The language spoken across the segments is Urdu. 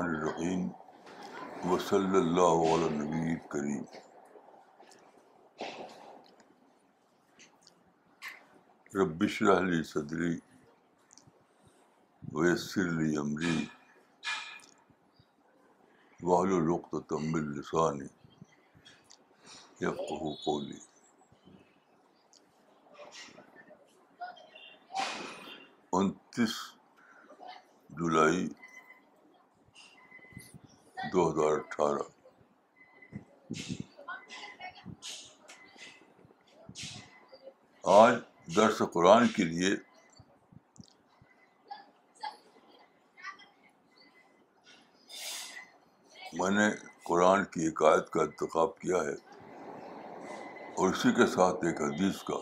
الرحمن الرحیم وصلی اللہ علیہ نبی کریم ربش علی صدری ویسر علی عمری وحل الوقت تم السانی یقو قولی انتیس جولائی دو ہزار اٹھارہ آج درس قرآن کے لیے میں نے قرآن کی عکایت کا انتخاب کیا ہے اور اسی کے ساتھ ایک حدیث کا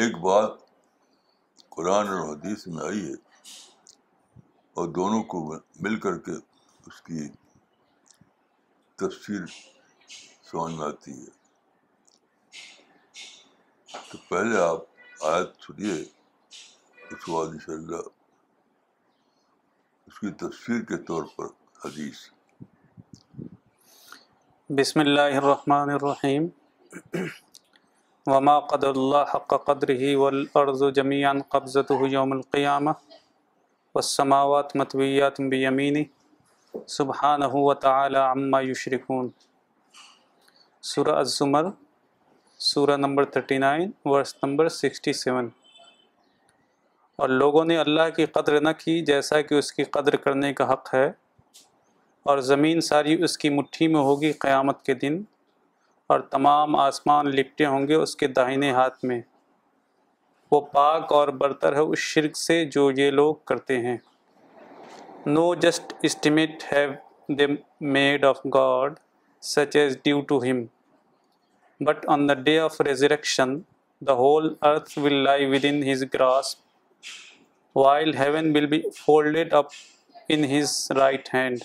ایک بات قرآن اور حدیث میں آئی ہے اور دونوں کو مل کر کے اس کی تفصیل سمجھ میں آتی ہے تو پہلے آپ آیت سنیے اس واد اللہ اس کی تفسیر کے طور پر حدیث بسم اللہ الرحمن الرحیم وما قد اللہ حق قدر ہی ورض و جمیان قبضت ہوئی والسماوات متویات بیمینی سبحانہ وتعالی عما یشرکون سورہ الزمر سورہ نمبر 39 ورس نمبر 67 اور لوگوں نے اللہ کی قدر نہ کی جیسا کہ اس کی قدر کرنے کا حق ہے اور زمین ساری اس کی مٹھی میں ہوگی قیامت کے دن اور تمام آسمان لپٹے ہوں گے اس کے داہنے ہاتھ میں وہ پاک اور برتر ہے اس شرک سے جو یہ لوگ کرتے ہیں no just estimate have they made of God such as due to him but on the day of resurrection the whole earth will lie within his grasp while heaven will be folded up in his right hand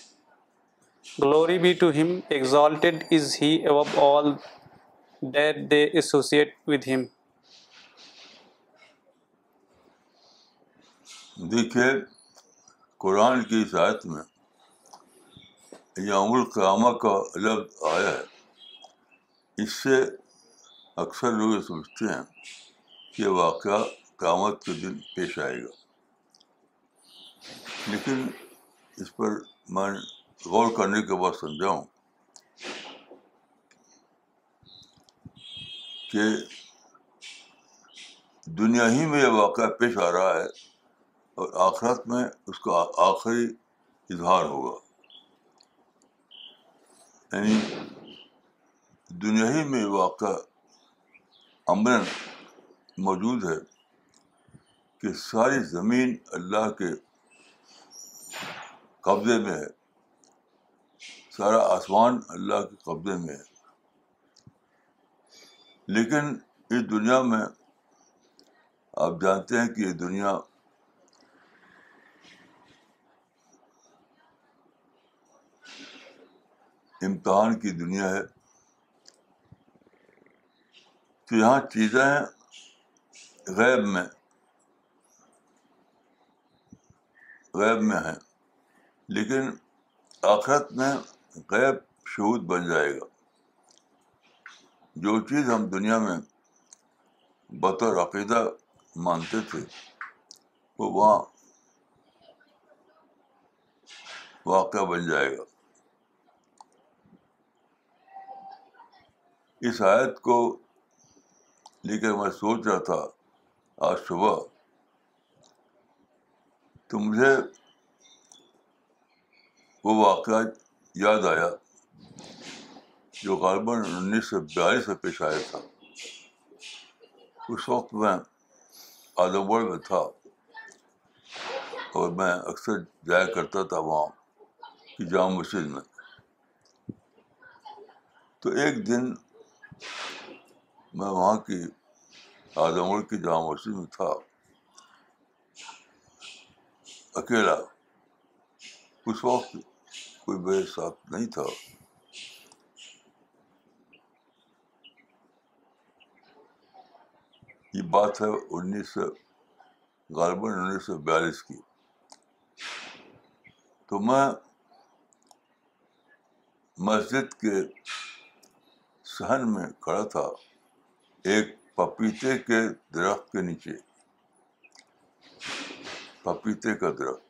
glory be to him exalted is he above all that they associate with him دیکھیے قرآن کی آیت میں یوم القیامہ القامہ کا لفظ آیا ہے اس سے اکثر لوگ یہ سمجھتے ہیں کہ واقعہ قیامت کے دن پیش آئے گا لیکن اس پر میں غور کرنے کے بعد سمجھا ہوں کہ دنیا ہی میں یہ واقعہ پیش آ رہا ہے اور آخرت میں اس کا آخری اظہار ہوگا یعنی دنیا ہی میں واقع امراً موجود ہے کہ ساری زمین اللہ کے قبضے میں ہے سارا آسمان اللہ کے قبضے میں ہے لیکن اس دنیا میں آپ جانتے ہیں کہ یہ دنیا امتحان کی دنیا ہے تو یہاں چیزیں ہیں غیب میں غیب میں ہیں لیکن آخرت میں غیب شہود بن جائے گا جو چیز ہم دنیا میں بطور عقیدہ مانتے تھے وہ وہاں واقعہ بن جائے گا اس آیت کو لے کر میں سوچ رہا تھا آج صبح تو مجھے وہ واقعہ یاد آیا جو غالباً انیس سو بیالیس میں پیش آیا تھا اس وقت میں آدم گڑھ میں تھا اور میں اکثر جایا کرتا تھا وہاں کی جامع مسجد میں تو ایک دن میں وہاں کی آدم کی جامع مسجد میں تھا اکیلا اس وقت کوئی میرے ساتھ نہیں تھا یہ بات ہے انیس سو غالباً انیس سو بیالیس کی تو میں مسجد کے صحن میں کھڑا تھا ایک پپیتے کے درخت کے نیچے پپیتے کا درخت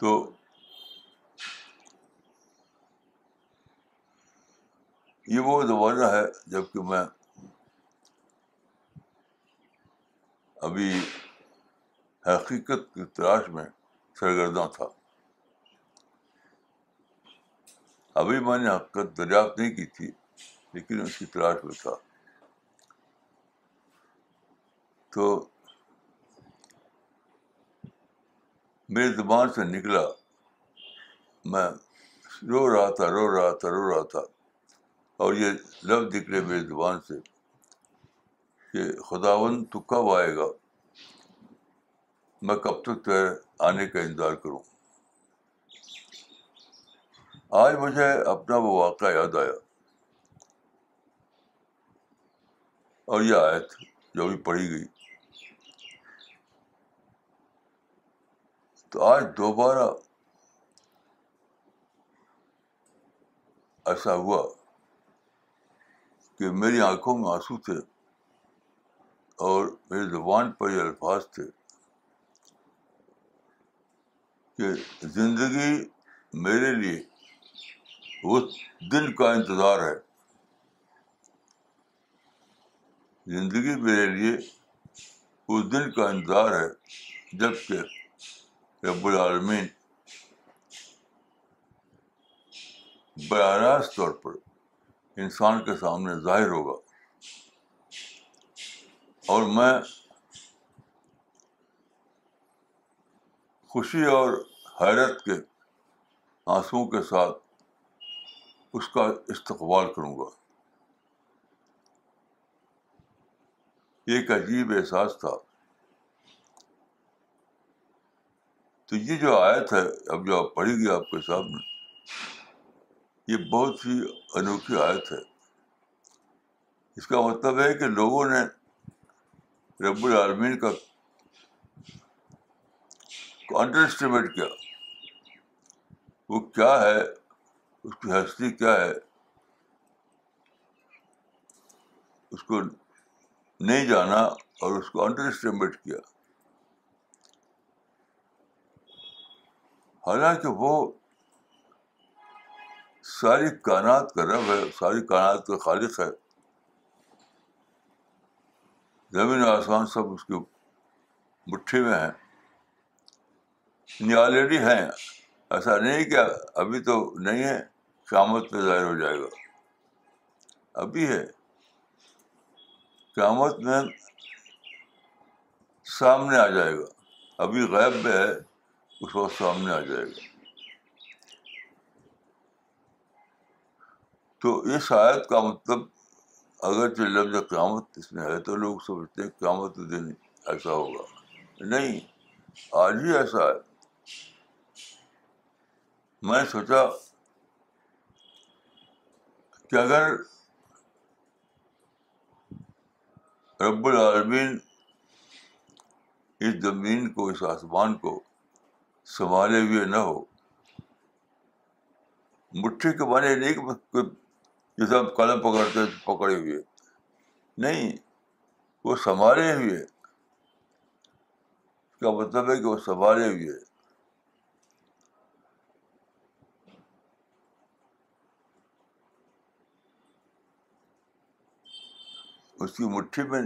تو یہ وہ زمانہ ہے جب کہ میں ابھی حقیقت کی تلاش میں سرگرداں تھا ابھی میں نے حقیقت دریافت نہیں کی تھی لیکن اس کی تلاش میں تھا تو میری زبان سے نکلا میں رو رہا تھا رو رہا تھا رو رہا تھا اور یہ لفظ نکلے میری زبان سے کہ خداون تو کب آئے گا میں کب تک آنے کا انتظار کروں آج مجھے اپنا وہ واقعہ یاد آیا اور یہ آیت جو بھی پڑھی گئی تو آج دوبارہ ایسا ہوا کہ میری آنکھوں میں آنسو تھے اور میری زبان پر یہ الفاظ تھے کہ زندگی میرے لیے دن کا انتظار ہے زندگی میرے لیے اس دن کا انتظار ہے جب کہ رب العالمین راست طور پر انسان کے سامنے ظاہر ہوگا اور میں خوشی اور حیرت کے آنسو کے ساتھ اس کا استقبال کروں گا ایک عجیب احساس تھا تو یہ جو آیت ہے اب جو آپ پڑھی گی آپ کے سامنے یہ بہت ہی انوکھی آیت ہے اس کا مطلب ہے کہ لوگوں نے رب العالمین کا انڈر اسٹیمیٹ کیا وہ کیا ہے اس کی ہستی کیا ہے اس کو نہیں جانا اور اس کو انڈر اسٹیمیٹ کیا حالانکہ وہ ساری کائنات کا رب ہے ساری کائنات کا خالق ہے زمین آسمان سب اس کے مٹھی میں ہیں آلریڈی ہیں ایسا نہیں کیا ابھی تو نہیں ہے قیامت پہ ظاہر ہو جائے گا ابھی ہے قیامت میں سامنے آ جائے گا ابھی غیب ہے اس وقت سامنے آ جائے گا تو اس آیت کا مطلب اگر لفظ قیامت اس میں ہے تو لوگ سمجھتے ہیں قیامت دن ایسا ہوگا نہیں آج ہی ایسا ہے میں سوچا کہ اگر رب العالمین اس زمین کو اس آسمان کو سنبھالے ہوئے نہ ہو مٹھی کے بنے نہیں کہ جیسے ہم قلم پکڑتے پکڑے ہوئے نہیں وہ سنبھالے ہوئے اس کا مطلب ہے کہ وہ سنبھالے ہوئے اس کی مٹھی میں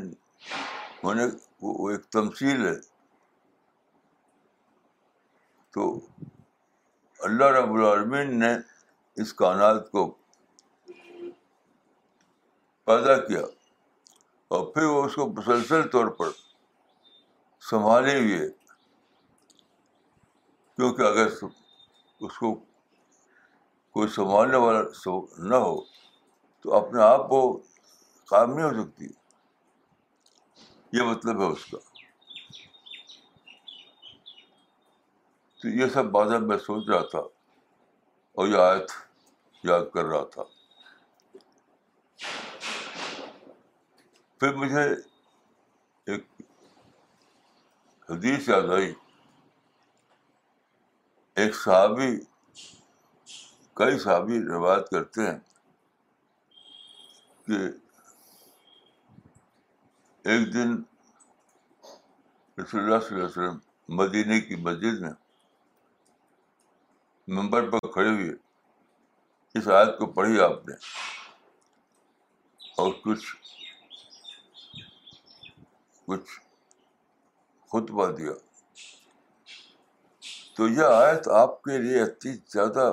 ہونے وہ ایک تمثیل ہے تو اللہ رب العالمین نے اس کانات کو پیدا کیا اور پھر وہ اس کو مسلسل طور پر سنبھالے ہوئے کیونکہ اگر اس کو کوئی سنبھالنے والا نہ ہو تو اپنے آپ کو قائم نہیں ہو سکتی یہ مطلب ہے اس کا تو یہ سب بات میں سوچ رہا تھا اور یہ آیت یاد کر رہا تھا پھر مجھے ایک حدیث یاد آئی ایک صحابی کئی صحابی روایت کرتے ہیں کہ ایک دن رسول اللہ اللہ صلی وسلم مدینے کی مسجد میں ممبر پر کھڑے ہوئے اس آیت کو پڑھی آپ نے اور کچھ کچھ خطبہ دیا تو یہ آیت آپ کے لیے اتنی زیادہ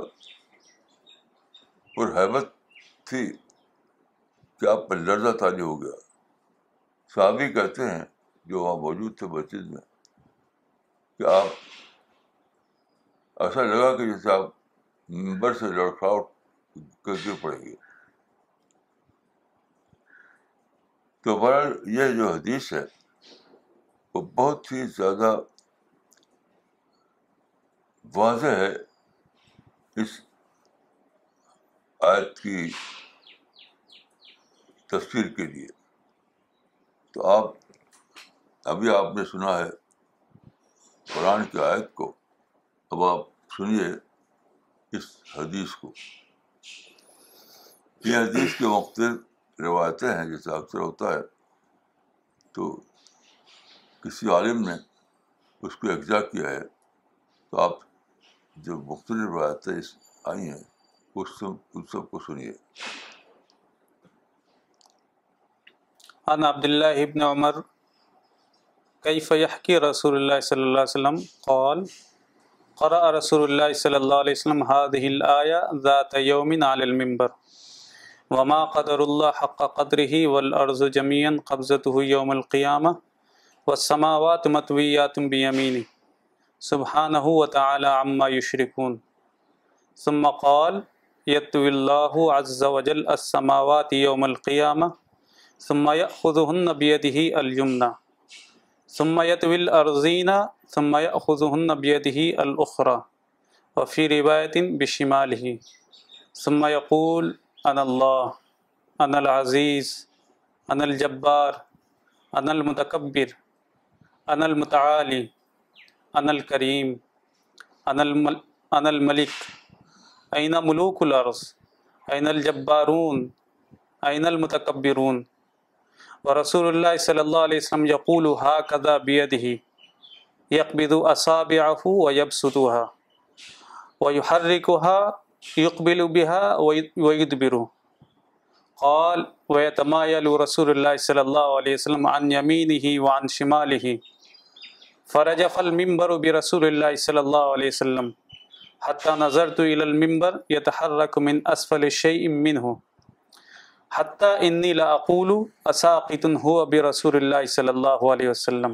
حیبت تھی کہ آپ پر لرزہ تعلی ہو گیا صحابی کہتے ہیں جو وہاں موجود تھے مسجد میں کہ آپ ایسا لگا کہ جیسے آپ ممبر سے لڑکھاؤٹ کر کے پڑیں گے تو بہرحال یہ جو حدیث ہے وہ بہت ہی زیادہ واضح ہے اس آیت کی تصویر کے لیے تو آپ ابھی آپ نے سنا ہے قرآن کی آیت کو اب آپ سنیے اس حدیث کو یہ حدیث کے مختلف روایتیں ہیں جیسے اکثر ہوتا ہے تو کسی عالم نے اس کو یکجا کیا ہے تو آپ جو مختلف روایتیں آئی ہیں اس سب کو سنیے عن عبد اللہ ابن عمر کئی فح کی رسول اللہ صلی اللہ وسلم قول قرأ رسول اللہ صلی اللہ علیہ وسلم الآية ذات على المنبر وما قدر اللہ حق قدر ہی جميعا قبضته يوم القيامة یوم القیامہ و سماوات متوی یا تمبی امین سبحانہ وطل عمہ یشرکون ثم قول یت اللہ از وجل السماوات یوم القیامہ سمع حضی النبی دہی الجمنہ سمیت و یقول ان اللہ ان العزیز ان الجبار ان المتکبر ان انلّہ ان الکریم ان المل ان الملک عین ملوک العرس عین الجبارون المتکبرون ورسول اللہ صلی اللہ علیہ وسلم یقول الحا قداب ہی یکبد اصا بہ وب ستوحا و حرقہ اقبال البحا و برو قال ویتمایل رسول اللہ صلی اللہ علیہ وسلم عن یمینہ وعن شمالہ فرجف ہی برسول اللہ صلی اللہ علیہ وسلم حتی نظرت الى يت یتحرک من اسفل شيمن ہوں حتیٰ انی لاقول اساقت ہو اب رسول اللہ صلی اللہ علیہ وسلم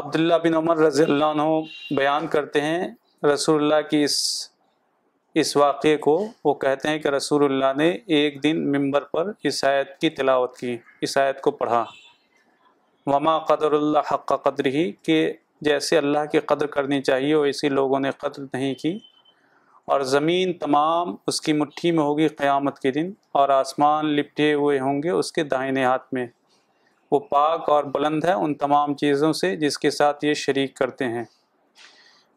عبداللہ بن عمر رضی اللہ عنہ بیان کرتے ہیں رسول اللہ کی اس اس واقعے کو وہ کہتے ہیں کہ رسول اللہ نے ایک دن ممبر پر عیسائیت کی تلاوت کی عیسائیت کو پڑھا وما قدر اللہ حق قدر ہی کہ جیسے اللہ کی قدر کرنی چاہیے ویسی لوگوں نے قدر نہیں کی اور زمین تمام اس کی مٹھی میں ہوگی قیامت کے دن اور آسمان لپٹے ہوئے ہوں گے اس کے دائنے ہاتھ میں وہ پاک اور بلند ہے ان تمام چیزوں سے جس کے ساتھ یہ شریک کرتے ہیں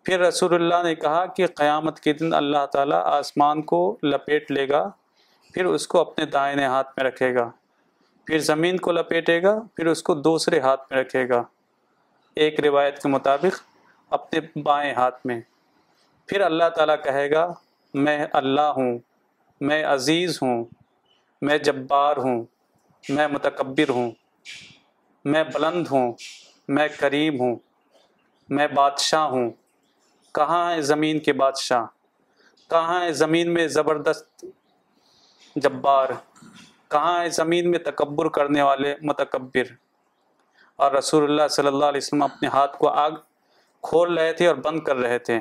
پھر رسول اللہ نے کہا کہ قیامت کے دن اللہ تعالیٰ آسمان کو لپیٹ لے گا پھر اس کو اپنے دائنے ہاتھ میں رکھے گا پھر زمین کو لپیٹے گا پھر اس کو دوسرے ہاتھ میں رکھے گا ایک روایت کے مطابق اپنے بائیں ہاتھ میں پھر اللہ تعالیٰ کہے گا میں اللہ ہوں میں عزیز ہوں میں جبار ہوں میں متکبر ہوں میں بلند ہوں میں کریم ہوں میں بادشاہ ہوں کہاں ہے زمین کے بادشاہ کہاں ہے زمین میں زبردست جبار کہاں ہے زمین میں تکبر کرنے والے متکبر اور رسول اللہ صلی اللہ علیہ وسلم اپنے ہاتھ کو آگ کھول رہے تھے اور بند کر رہے تھے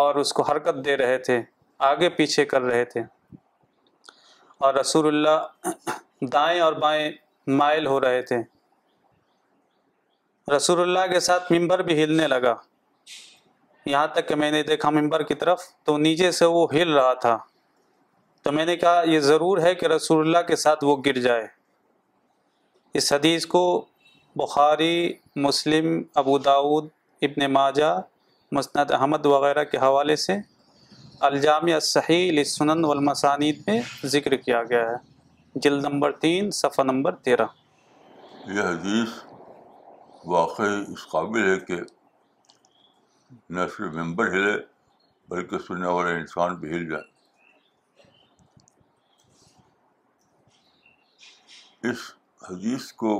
اور اس کو حرکت دے رہے تھے آگے پیچھے کر رہے تھے اور رسول اللہ دائیں اور بائیں مائل ہو رہے تھے رسول اللہ کے ساتھ ممبر بھی ہلنے لگا یہاں تک کہ میں نے دیکھا ممبر کی طرف تو نیچے سے وہ ہل رہا تھا تو میں نے کہا یہ ضرور ہے کہ رسول اللہ کے ساتھ وہ گر جائے اس حدیث کو بخاری مسلم ابو داود ابن ماجہ مسند احمد وغیرہ کے حوالے سے الجامع صحیح لسنن والمسانید میں ذکر کیا گیا ہے جلد نمبر تین صفحہ نمبر تیرہ یہ حدیث واقعی اس قابل ہے کہ نہ صرف ممبر ہلے بلکہ سننے والے انسان بھی ہل جائے اس حدیث کو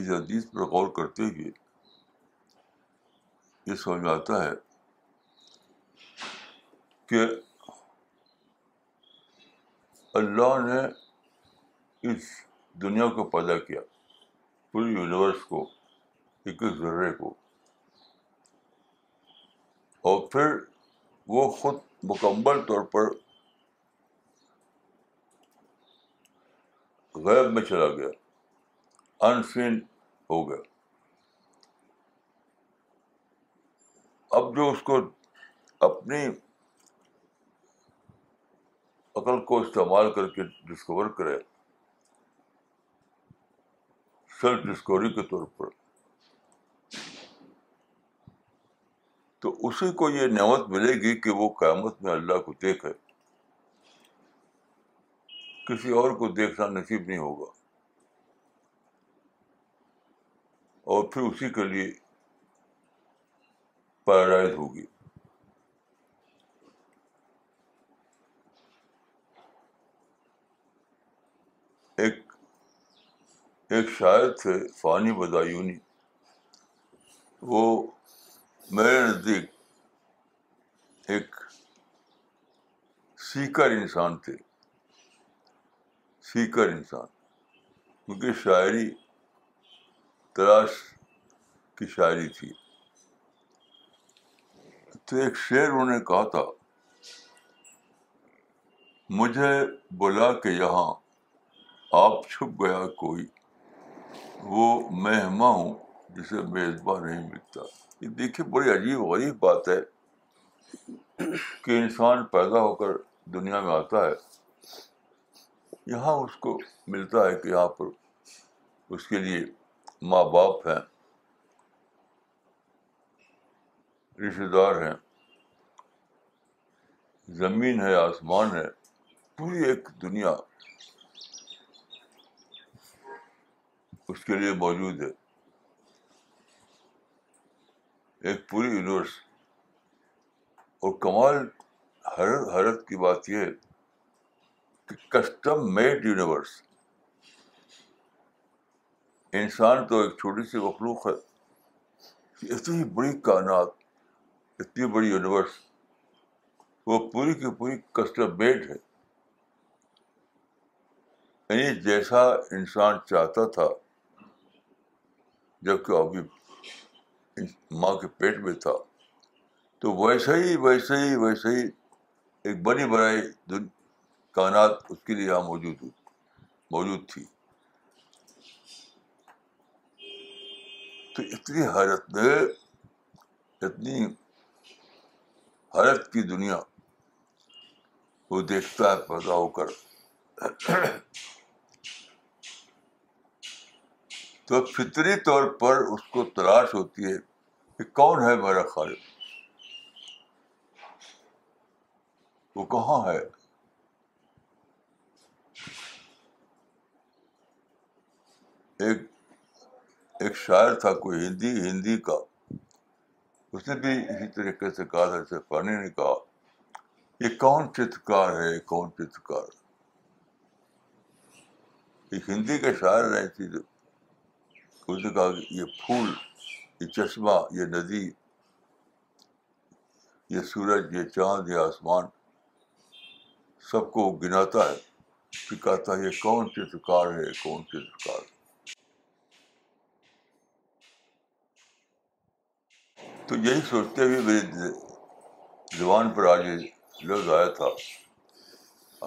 اس حدیث پر غور کرتے ہوئے یہ سمجھ میں آتا ہے کہ اللہ نے اس دنیا کو پیدا کیا پوری یونیورس کو ذرے کو اور پھر وہ خود مکمل طور پر غیب میں چلا گیا انسین ہو گیا اب جو اس کو اپنی عقل کو استعمال کر کے ڈسکور کرے سیلف ڈسکوری کے طور پر تو اسی کو یہ نعمت ملے گی کہ وہ قیامت میں اللہ کو دیکھے کسی اور کو دیکھنا نصیب نہیں ہوگا اور پھر اسی کے لیے پیرالائز ہوگی ایک ایک شاعر تھے فانی بدایونی وہ میرے نزدیک ایک سیکر انسان تھے سیکر انسان کیونکہ شاعری تلاش کی شاعری تھی تو ایک شعر انہوں نے کہا تھا مجھے بلا کے یہاں آپ چھپ گیا کوئی وہ مہماں ہوں جسے میزبان نہیں ملتا یہ دیکھیے بڑی عجیب غریب بات ہے کہ انسان پیدا ہو کر دنیا میں آتا ہے یہاں اس کو ملتا ہے کہ یہاں پر اس کے لیے ماں باپ ہیں رشتے دار ہیں زمین ہے آسمان ہے پوری ایک دنیا اس کے لیے موجود ہے ایک پوری یونیورس اور کمال حیرت حیرت کی بات یہ کہ کسٹم میڈ یونیورس انسان تو ایک چھوٹی سی مخلوق ہے اتنی بڑی کائنات اتنی بڑی یونیورس وہ پوری کی پوری کسٹم میڈ ہے یعنی جیسا انسان چاہتا تھا جب کہ ابھی ماں کے پیٹ میں تھا تو ویسے ہی ویسے ہی ویسے ہی ایک بنی دن کائنات اس کے لیے یہاں موجود موجود تھی تو اتنی حیرت اتنی حیرت کی دنیا وہ دیکھتا ہے پیدا ہو کر تو فطری طور پر اس کو تلاش ہوتی ہے کہ کون ہے میرا خالق وہ کہاں ہے ایک ایک شاعر تھا کوئی ہندی ہندی کا اس نے بھی اسی طریقے سے کہا تھا جیسے پانی نے کہا یہ کون چترکار ہے یہ کون چترکار یہ ہندی کا شاعر تھے جو یہ پھول یہ چشمہ یہ ندی یہ سورج یہ چاند یہ آسمان سب کو گناتا ہے کہ کہتا یہ کون چترکار ہے کون چترکار ہے تو یہی سوچتے ہوئے میری زبان پر آج لفظ آیا تھا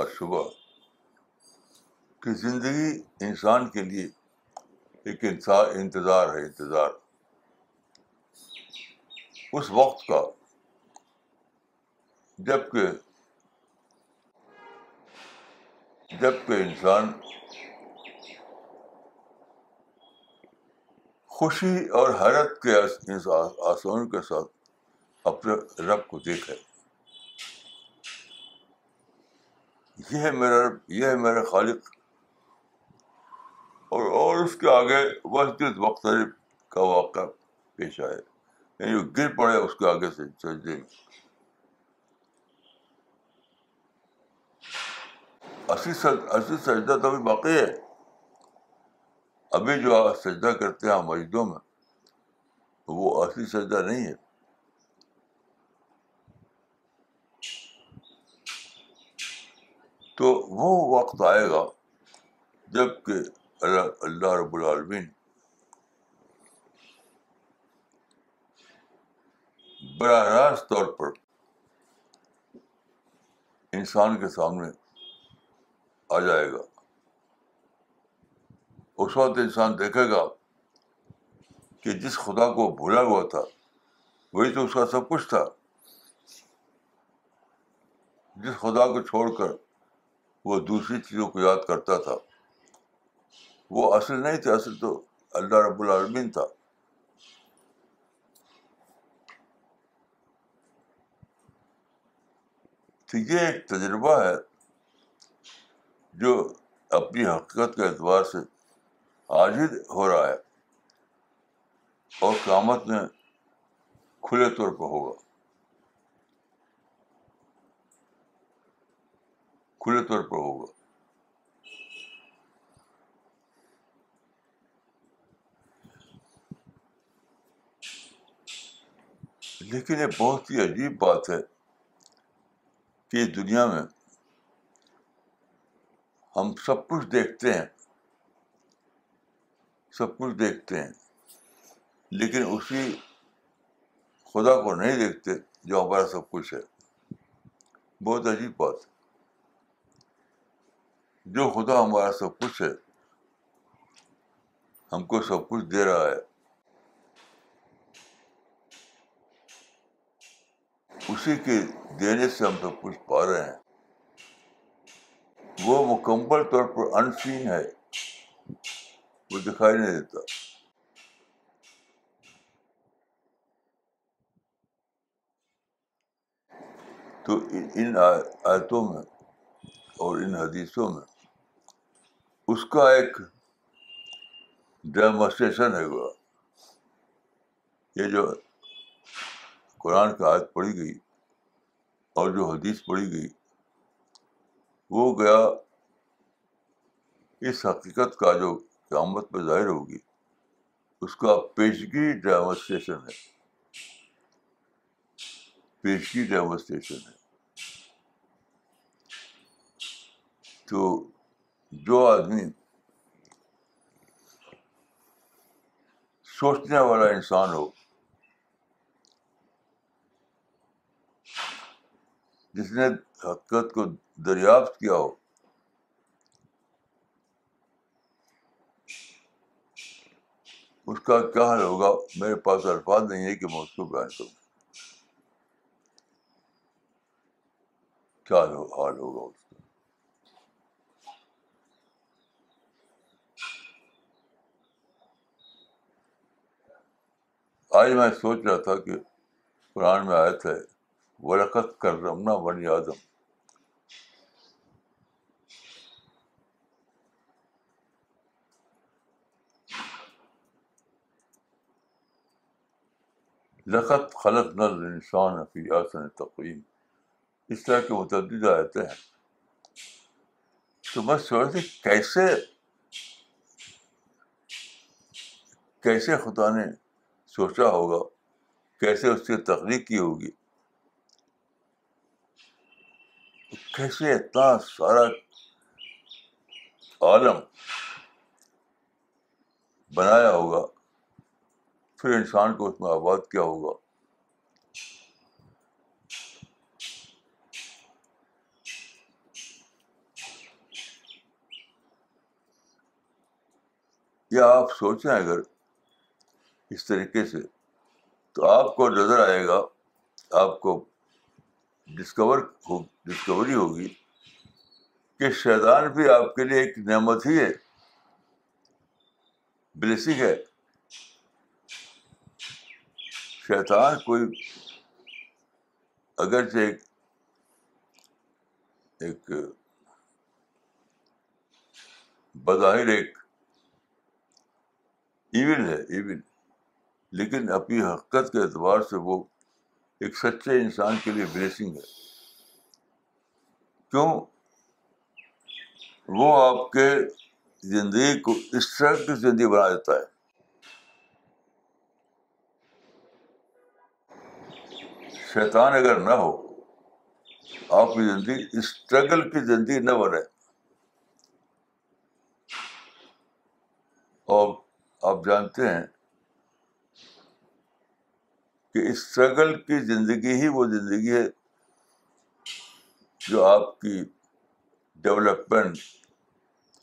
آج صبح کہ زندگی انسان کے لیے ایک انتظار ہے انتظار اس وقت کا جب کہ جب کہ انسان خوشی اور حیرت کے آسمان کے ساتھ اپنے رب کو دیکھے یہ ہے میرا رب یہ ہے میرا خالق اور اور اس کے آگے وسط وقت کا واقعہ پیش آئے یعنی وہ گر پڑے اس کے آگے سے سجدے میں اسی سجدہ تو ابھی باقی ہے ابھی جو آپ سجدہ کرتے ہیں مسجدوں میں وہ اصلی سجدہ نہیں ہے تو وہ وقت آئے گا جب کہ اللہ اللہ رب العالمین براہ راست طور پر انسان کے سامنے آ جائے گا اس وقت انسان دیکھے گا کہ جس خدا کو بھولا ہوا تھا وہی تو اس کا سب کچھ تھا جس خدا کو چھوڑ کر وہ دوسری چیزوں کو یاد کرتا تھا وہ اصل نہیں تھے اصل تو اللہ رب العالمین تھا تو یہ ایک تجربہ ہے جو اپنی حقیقت کے اعتبار سے عاجد ہو رہا ہے اور قیامت میں کھلے طور پہ ہوگا کھلے طور پہ ہوگا لیکن یہ بہت ہی عجیب بات ہے کہ دنیا میں ہم سب کچھ دیکھتے ہیں سب کچھ دیکھتے ہیں لیکن اسی خدا کو نہیں دیکھتے جو ہمارا سب کچھ ہے بہت عجیب بات جو خدا ہمارا سب کچھ ہے ہم کو سب کچھ دے رہا ہے اسی کے دینے سے ہم سب کچھ پا رہے ہیں وہ مکمل طور پر انسین ہے وہ دکھائی نہیں دیتا تو ان آیتوں میں اور ان حدیثوں میں اس کا ایک ڈیمونسٹریشن ہے وہ جو قرآن کا آیت پڑھی گئی اور جو حدیث پڑھی گئی وہ گیا اس حقیقت کا جو قیامت ظاہر ہوگی اس کا پیشگی ڈرائیور ہے پیشگی ڈیمونسٹریشن ہے تو جو آدمی سوچنے والا انسان ہو جس نے حقت کو دریافت کیا ہو اس کا کیا حل ہوگا میرے پاس الفاظ نہیں ہے کہ میں اس کو کروں کیا حال ہوگا آج میں سوچ رہا تھا کہ قرآن میں آیت ہے ورقت کر رمنا بنی آدم لقت خلط نل انسان آسن تقویم اس طرح کے متعدد آتے ہیں تو میں سوچ کیسے کیسے خدا نے سوچا ہوگا کیسے اس کی تخلیق کی ہوگی کیسے اتنا سارا عالم بنایا ہوگا پھر انسان کو اس میں آباد کیا ہوگا یا آپ سوچیں اگر اس طریقے سے تو آپ کو نظر آئے گا آپ کو ڈسکور ہو ڈسکوری ہوگی کہ شیطان بھی آپ کے لیے ایک نعمت ہی ہے بلیسنگ ہے شیطان کوئی اگرچہ ایک بظاہر ایک ایون ہے ایون لیکن اپنی حقت کے اعتبار سے وہ ایک سچے انسان کے لیے بلیسنگ ہے کیوں وہ آپ کے زندگی کو اس طرح کی زندگی بنا دیتا ہے شیطان اگر نہ ہو آپ کی زندگی اسٹرگل کی زندگی نہ بنے اور آپ جانتے ہیں کہ اسٹرگل کی زندگی ہی وہ زندگی ہے جو آپ کی ڈیولپمنٹ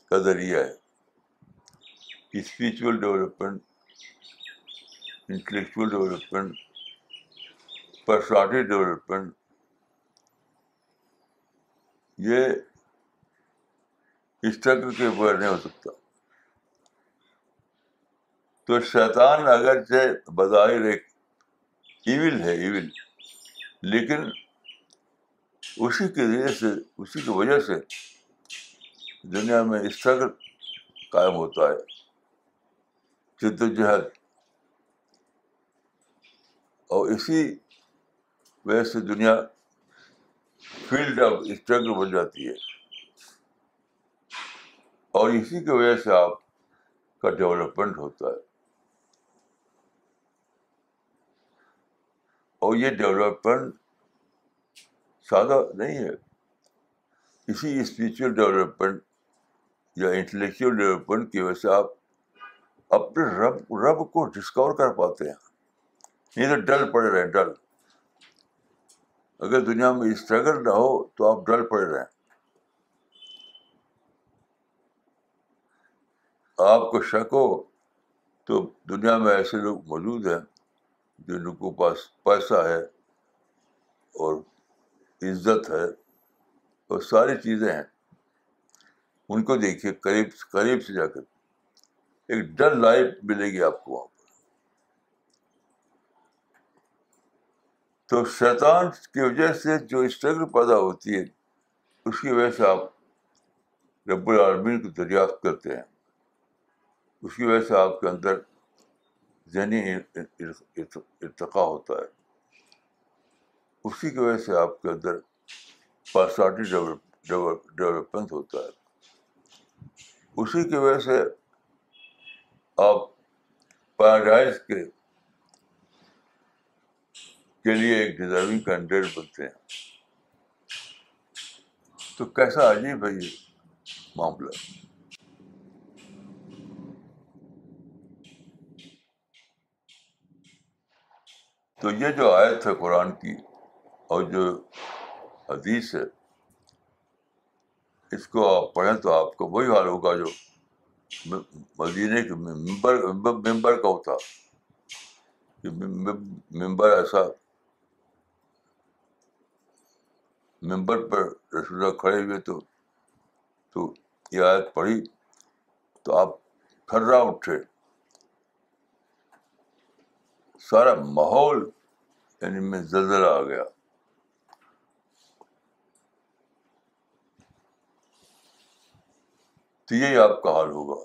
کا ذریعہ ہے spiritual development intellectual development personality development یہ اسٹرگل کے اوپر نہیں ہو سکتا تو شیطان اگر سے بظاہر ایک ایون ہے ایون لیکن اسی کے ذریعے سے اسی کی وجہ سے دنیا میں اسٹرگل قائم ہوتا ہے جد و جہد اور اسی وجہ سے دنیا فیلڈ آف اسٹرگل بن جاتی ہے اور اسی کی وجہ سے آپ کا ڈیولپمنٹ ہوتا ہے اور یہ ڈیولپمنٹ سادہ نہیں ہے اسی اسپریچل ڈیولپمنٹ یا انٹلیکچوئل ڈیولپمنٹ کی وجہ سے آپ اپنے رب رب کو ڈسکور کر پاتے ہیں نہیں تو ڈل پڑے رہے ڈل اگر دنیا میں اسٹرگل نہ ہو تو آپ ڈر پڑ رہے ہیں آپ کو شک ہو تو دنیا میں ایسے لوگ موجود ہیں جن کو پاس پیسہ ہے اور عزت ہے اور ساری چیزیں ہیں ان کو دیکھیے قریب قریب سے جا کر ایک ڈر لائف ملے گی آپ کو وہاں تو شیطان کی وجہ سے جو اسٹرگل پیدا ہوتی ہے اس کی وجہ سے آپ رب العالمین کو دریافت کرتے ہیں اس کی وجہ سے آپ کے اندر ذہنی ارتقا ہوتا ہے اسی کی وجہ سے آپ کے اندر پرسنالٹی ڈیولپمنٹ ہوتا ہے اسی کی وجہ سے آپ پیراڈائز کے کے لیے ایک ڈیزرونگ کینڈیڈیٹ بنتے ہیں تو کیسا عجیب ہے یہ معاملہ تو یہ جو آیت ہے قرآن کی اور جو حدیث ہے اس کو آپ پڑھیں تو آپ کو وہی حال ہوگا جو مدینے ممبر ممبر کا ہوتا کہ ممبر ایسا ممبر پر رسول اللہ کھڑے ہوئے تو تو یہ آیت پڑھی تو آپ تھرا اٹھے سارا ماحول یعنی میں زلزلہ آ گیا تو یہی آپ کا حال ہوگا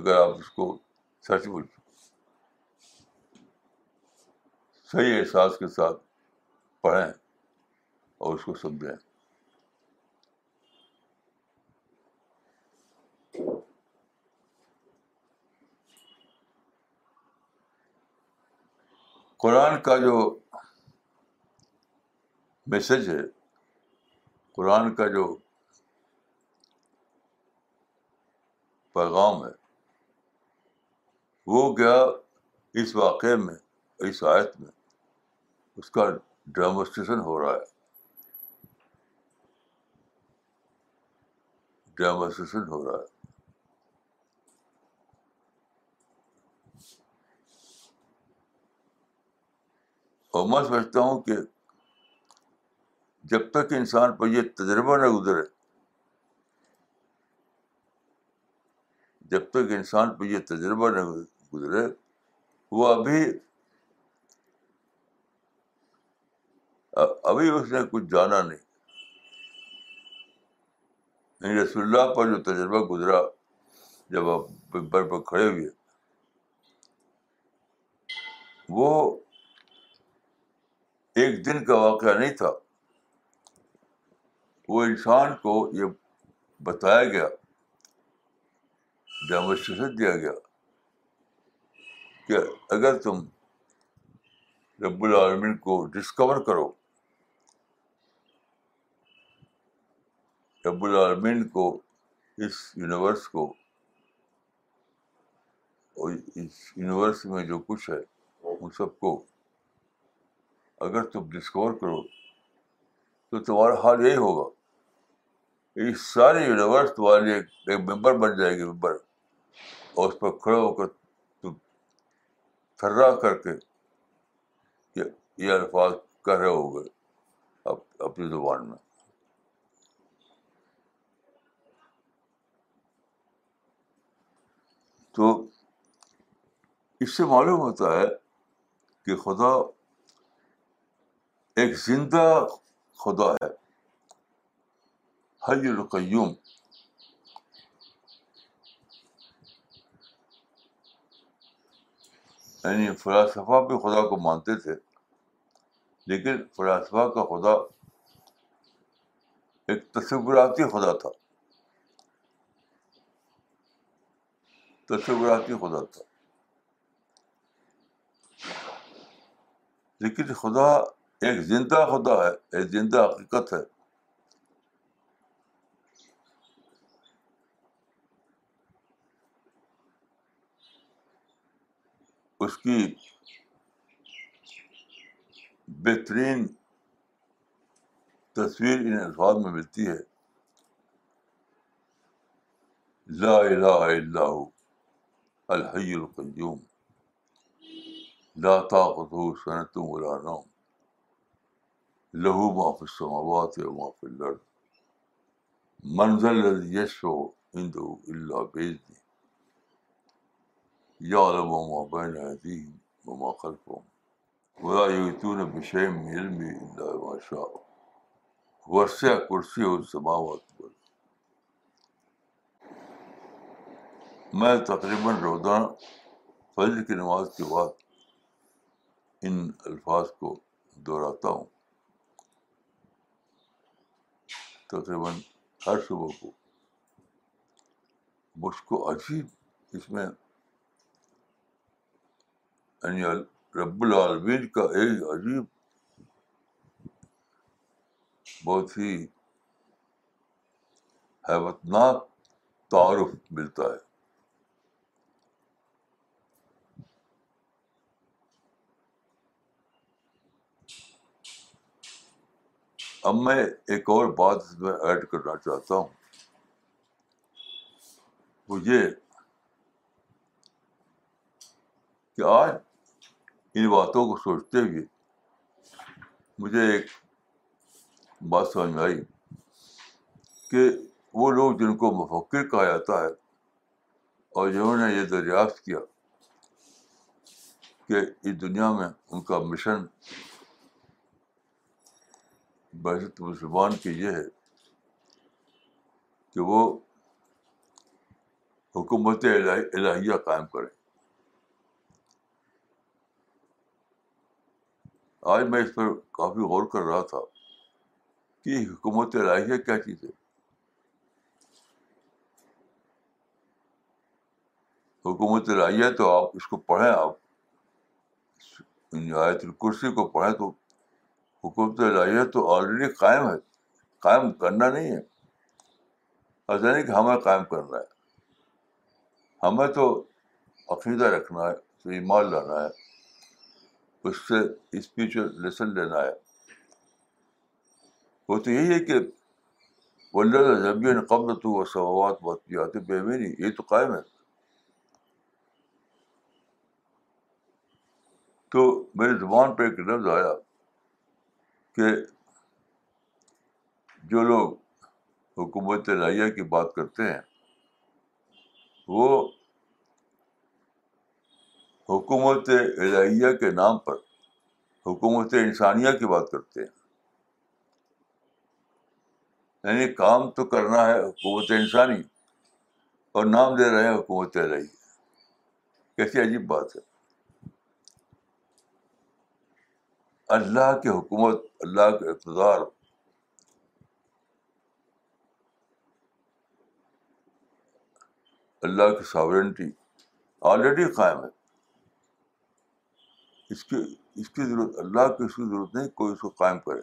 اگر آپ اس کو سچ بچ صحیح احساس کے ساتھ پڑھیں اور اس کو سمجھائیں قرآن کا جو میسج ہے قرآن کا جو پیغام ہے وہ کیا اس واقعے میں اس آیت میں اس کا ڈیمونسٹریشن ہو رہا ہے محسوس ہو رہا ہے اور میں سمجھتا ہوں کہ جب تک انسان پر یہ تجربہ نہ گزرے جب تک انسان پہ یہ تجربہ نہ گزرے وہ ابھی ابھی اس نے کچھ جانا نہیں یعنی رسول اللہ پر جو تجربہ گزرا جب آپ پر کھڑے ہوئے وہ ایک دن کا واقعہ نہیں تھا وہ انسان کو یہ بتایا گیا جامعت دیا گیا کہ اگر تم رب العالمین کو ڈسکور کرو رب العالمین کو اس یونیورس کو اور اس یونیورس میں جو کچھ ہے ان سب کو اگر تم ڈسکور کرو تو تمہارا حال یہی ہوگا اس سارے یونیورس تمہارے لیے ایک ممبر بن جائے گی ممبر اور اس پر کھڑے ہو کر تم تھرا کر کے یہ الفاظ کر رہے ہو گے اپنی زبان میں تو اس سے معلوم ہوتا ہے کہ خدا ایک زندہ خدا ہے القیوم رقیوم یعنی فلاسفہ بھی خدا کو مانتے تھے لیکن فلاسفہ کا خدا ایک تصوراتی خدا تھا تصوراتی خدا تھا لیکن خدا ایک زندہ خدا ہے ایک زندہ حقیقت ہے اس کی بہترین تصویر ان الفاظ میں ملتی ہے لا الہ الا اللہ الحی القیوم لا طاقت صنعت ولا نوم لہو ما فی السماوات و ما فی الارض من ذا الذی یشفع عنده الا باذنہ یعلم ما بین ایدیہم وما خلفهم ولا يؤتون بشيء من علمه الا ما شاء وسع كرسيه السماوات والارض میں تقریباً روزہ فضل کی نماز کے بعد ان الفاظ کو دہراتا ہوں تقریباً ہر صبح کو مجھ کو عجیب اس میں یعنی رب العالمین کا ایک عجیب بہت ہی حیبت ناک تعارف ملتا ہے اب میں ایک اور بات اس میں ایڈ کرنا چاہتا ہوں وہ یہ کہ آج ان باتوں کو سوچتے ہوئے مجھے ایک بات سمجھ میں آئی کہ وہ لوگ جن کو مفکر کہا جاتا ہے اور جنہوں نے یہ دریافت کیا کہ اس دنیا میں ان کا مشن بحث مسلمان کی یہ ہے کہ وہ حکومت الہیہ قائم کریں آج میں اس پر کافی غور کر رہا تھا کہ حکومت الہیہ کیا چیز ہے حکومت الہیہ تو آپ اس کو پڑھیں آپ آیت الکرسی کو پڑھیں تو حکومت الہیہ تو آلریڈی قائم ہے قائم کرنا نہیں ہے ایسا نہیں کہ ہمیں قائم کرنا ہے ہمیں تو عقیدہ رکھنا ہے تو ایمان لانا ہے اس سے اسپیچل لیسن لینا ہے وہ تو یہی ہے کہ ضبی قبل تو وہ ثوابات بھی نہیں یہ تو قائم ہے تو میری زبان پہ ایک لفظ آیا کہ جو لوگ حکومت لائیہ کی بات کرتے ہیں وہ حکومت الہیہ کے نام پر حکومت انسانیہ کی بات کرتے ہیں یعنی کام تو کرنا ہے حکومت انسانی اور نام دے رہے ہیں حکومت الہیہ کیسی عجیب بات ہے اللہ کی حکومت اللہ کے اقتدار اللہ کی ساورنٹی آلریڈی قائم ہے اس کی اس کی ضرورت اللہ کی اس کی ضرورت نہیں کوئی اس کو قائم کرے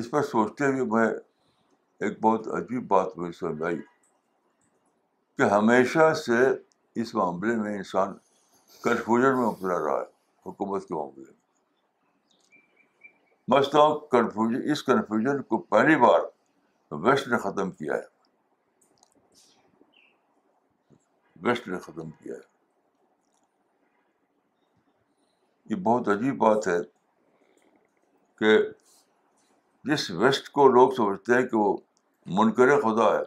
اس پر سوچتے ہوئے میں ایک بہت عجیب بات مجھے آئی کہ ہمیشہ سے اس معاملے میں انسان کنفیوژن میں مبتلا رہا ہے حکومت کے میں بچتا ہوں کنفیوژن اس کنفیوژن کو پہلی بار ویسٹ نے ختم کیا ہے ویسٹ نے ختم کیا ہے یہ بہت عجیب بات ہے کہ جس ویسٹ کو لوگ سمجھتے ہیں کہ وہ منکر خدا ہے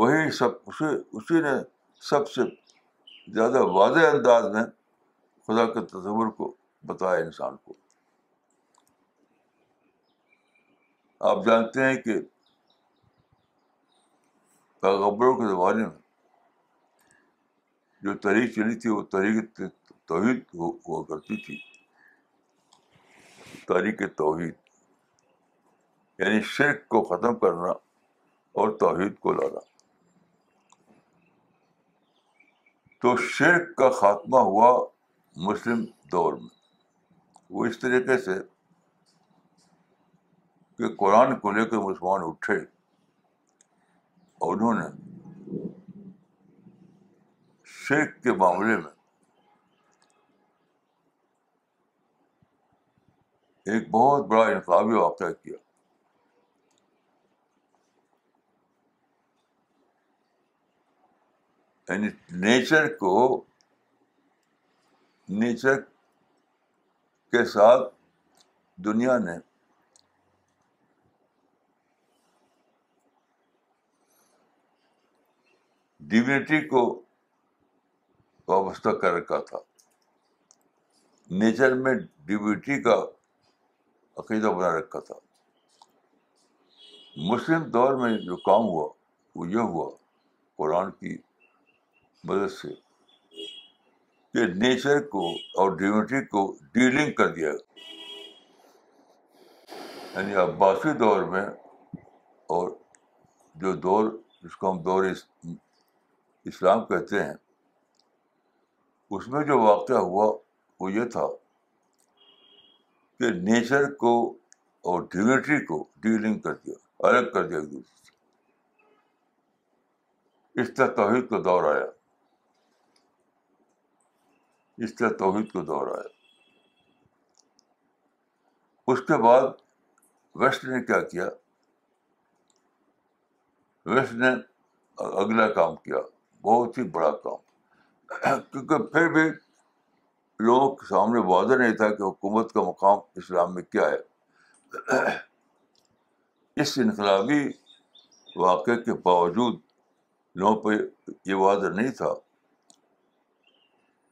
وہی سب اسی اسی نے سب سے زیادہ واضح انداز میں خدا کے تصور کو بتایا انسان کو آپ جانتے ہیں کہ پیغبروں کے زمانے میں جو تحریک چلی تھی وہ تحریک توحید ہوا کرتی تھی تحریک توحید یعنی شرک کو ختم کرنا اور توحید کو لانا تو شرک کا خاتمہ ہوا مسلم دور میں وہ اس طریقے سے کہ قرآن کو لے کر مسلمان اٹھے اور انہوں نے شرک کے معاملے میں ایک بہت بڑا انقلابی واقعہ کیا یعنی نیچر کو نیچر کے ساتھ دنیا نے ڈیونیٹی کو وابستہ کر رکھا تھا نیچر میں ڈیونیٹی کا عقیدہ بنا رکھا تھا مسلم دور میں جو کام ہوا وہ یہ ہوا قرآن کی مدد سے کہ نیچر کو اور ڈیونٹی کو ڈیلنگ کر دیا یعنی عباسی دور میں اور جو دور جس کو ہم دور اسلام کہتے ہیں اس میں جو واقعہ ہوا وہ یہ تھا کہ نیچر کو اور ڈیونٹی کو ڈیلنگ کر دیا الگ کر دیا ایک دوسرے طرح توحید کا دور آیا اس طرح توحید کو دور آیا اس کے بعد ویسٹ نے کیا کیا ویسٹ نے اگلا کام کیا بہت ہی بڑا کام کیونکہ پھر بھی لوگوں کے سامنے واضح نہیں تھا کہ حکومت کا مقام اسلام میں کیا ہے اس انقلابی واقعے کے باوجود لوگوں پہ یہ واضح نہیں تھا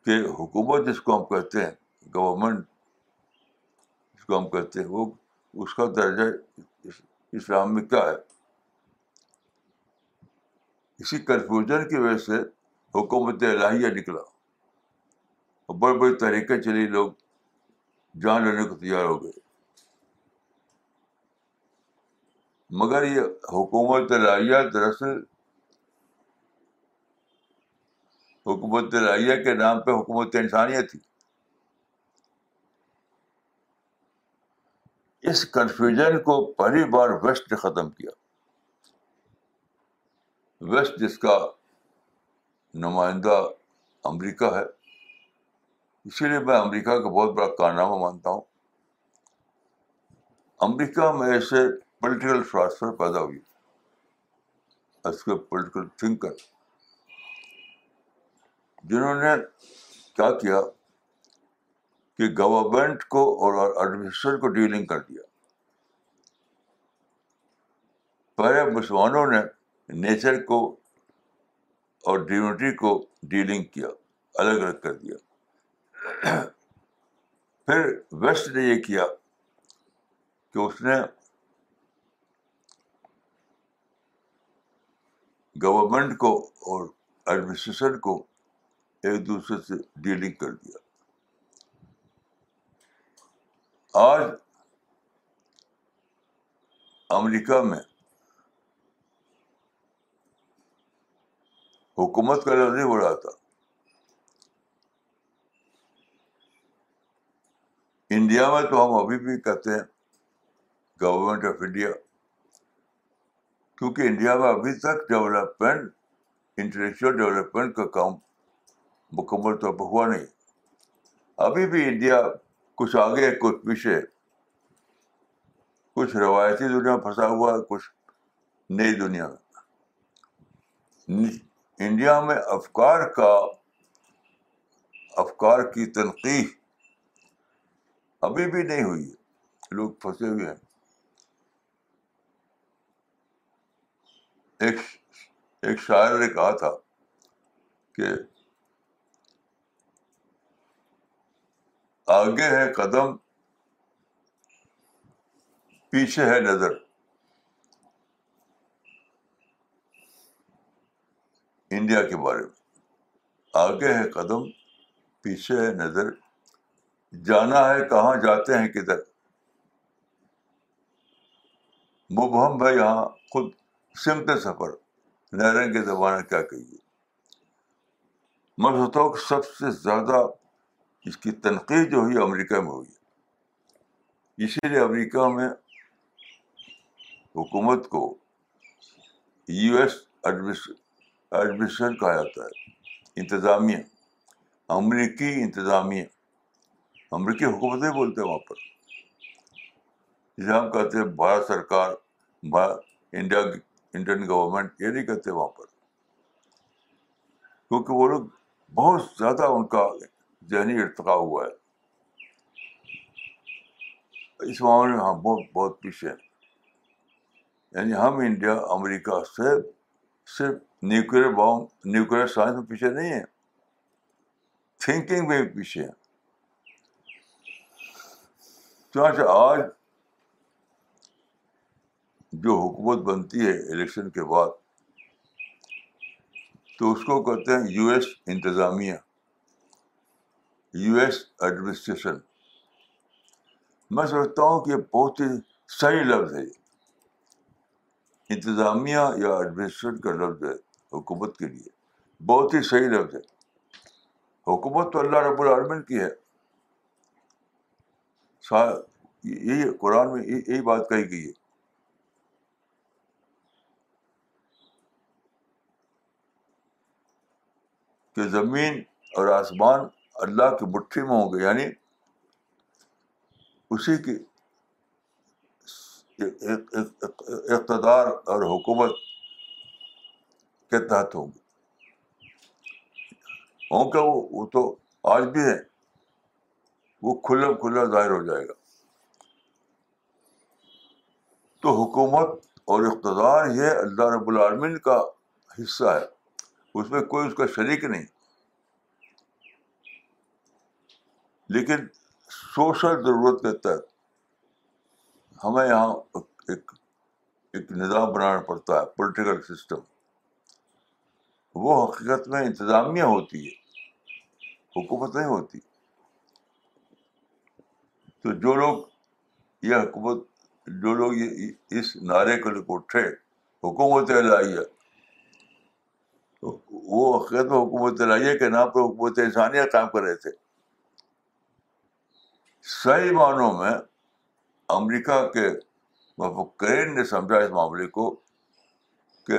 کہ حکومت جس کو ہم کہتے ہیں گورمنٹ جس کو ہم کہتے ہیں وہ اس کا درجہ اسلام میں کیا ہے اسی کنفیوژن کی وجہ سے حکومت الہیہ نکلا اور بڑے بڑے طریقے چلی لوگ جان لینے کو تیار ہو گئے مگر یہ حکومت الہیہ دراصل حکومت رائیا کے نام پہ حکومت تھی اس کنفیوژن کو پہلی بار ویسٹ نے ختم کیا ویسٹ جس کا نمائندہ امریکہ ہے اسی لیے میں امریکہ کا بہت بڑا کارنامہ مانتا ہوں امریکہ میں ایسے پولیٹیکل فلاسفر پیدا ہوئی اس کے پولیٹیکل تھنکر جنہوں نے کیا کیا کہ گورمنٹ کو اور ایڈمنسٹریشن کو ڈیلنگ کر دیا پہلے مسلمانوں نے نیچر کو اور ڈیونٹی کو ڈیلنگ کیا الگ الگ کر دیا پھر ویسٹ نے یہ کیا کہ اس نے گورنمنٹ کو اور ایڈمنسٹریشن کو ایک دوسرے سے ڈیلنگ کر دیا آج امریکہ میں حکومت کا لفظ نہیں ہو رہا تھا انڈیا میں تو ہم ابھی بھی کہتے ہیں گورمنٹ آف انڈیا کیونکہ انڈیا میں ابھی تک ڈیولپمنٹ انٹرنیشنل ڈیولپمنٹ کا کام مکمل طور پر ہوا نہیں ابھی بھی انڈیا کچھ آگے کچھ پیچھے کچھ روایتی دنیا میں پھنسا ہوا ہے کچھ نئی دنیا میں انڈیا میں افکار کا افکار کی تنقید ابھی بھی نہیں ہوئی ہے لوگ پھنسے ہوئے ہیں ایک ایک شاعر نے کہا تھا کہ آگے ہے قدم پیچھے ہے نظر انڈیا کے بارے میں آگے ہے قدم پیچھے ہے نظر جانا ہے کہاں جاتے ہیں کدھر مبہم بھائی یہاں خود سمت سفر نہریں کے زمانہ کیا کہیے میں سوچتا ہوں کہ سب سے زیادہ اس کی تنقید جو ہوئی امریکہ میں ہوئی اسی لیے امریکہ میں حکومت کو یو ایس ایڈمنسٹریشن کہا جاتا ہے انتظامیہ امریکی انتظامیہ امریکی حکومت نہیں بولتے وہاں پر جسے ہم کہتے ہیں بھارت سرکار انڈیا انڈین گورنمنٹ یہ نہیں کہتے وہاں پر کیونکہ وہ لوگ بہت زیادہ ان کا ذہنی ارتقا ہوا ہے اس معاملے میں ہم بہت بہت پیچھے ہیں یعنی ہم انڈیا امریکہ سے صرف نیوکلیر بام نیوکل سائنس میں پیچھے نہیں ہیں تھنکنگ میں بھی پیچھے ہیں آج جو حکومت بنتی ہے الیکشن کے بعد تو اس کو کہتے ہیں یو ایس انتظامیہ یو ایس ایڈمنسٹریشن میں سمجھتا ہوں کہ بہت ہی صحیح لفظ ہے انتظامیہ یا ایڈمنسٹریشن کا لفظ ہے حکومت کے لیے بہت ہی صحیح لفظ ہے حکومت تو اللہ رب العالمین کی ہے یہی قرآن میں یہی بات کہی گئی ہے کہ زمین اور آسمان اللہ کی بٹھی میں ہوں گے یعنی اسی کی اقتدار اور حکومت کے تحت ہوں گے ہوں کہ وہ تو آج بھی ہے وہ کھلا کھلا ظاہر ہو جائے گا تو حکومت اور اقتدار یہ اللہ رب العالمین کا حصہ ہے اس میں کوئی اس کا شریک نہیں لیکن سوشل ضرورت کے تحت ہمیں یہاں ایک ایک نظام بنانا پڑتا ہے پولیٹیکل سسٹم وہ حقیقت میں انتظامیہ ہوتی ہے حکومت نہیں ہوتی تو جو لوگ یہ حکومت جو لوگ یہ اس نعرے کو لے اٹھے حکومت لائیے وہ حقیقت میں حکومت لائیے کے نام پر حکومت انسانیہ کام کر رہے تھے صحیح معنوں میں امریکہ کے مفکرین نے سمجھا اس معاملے کو کہ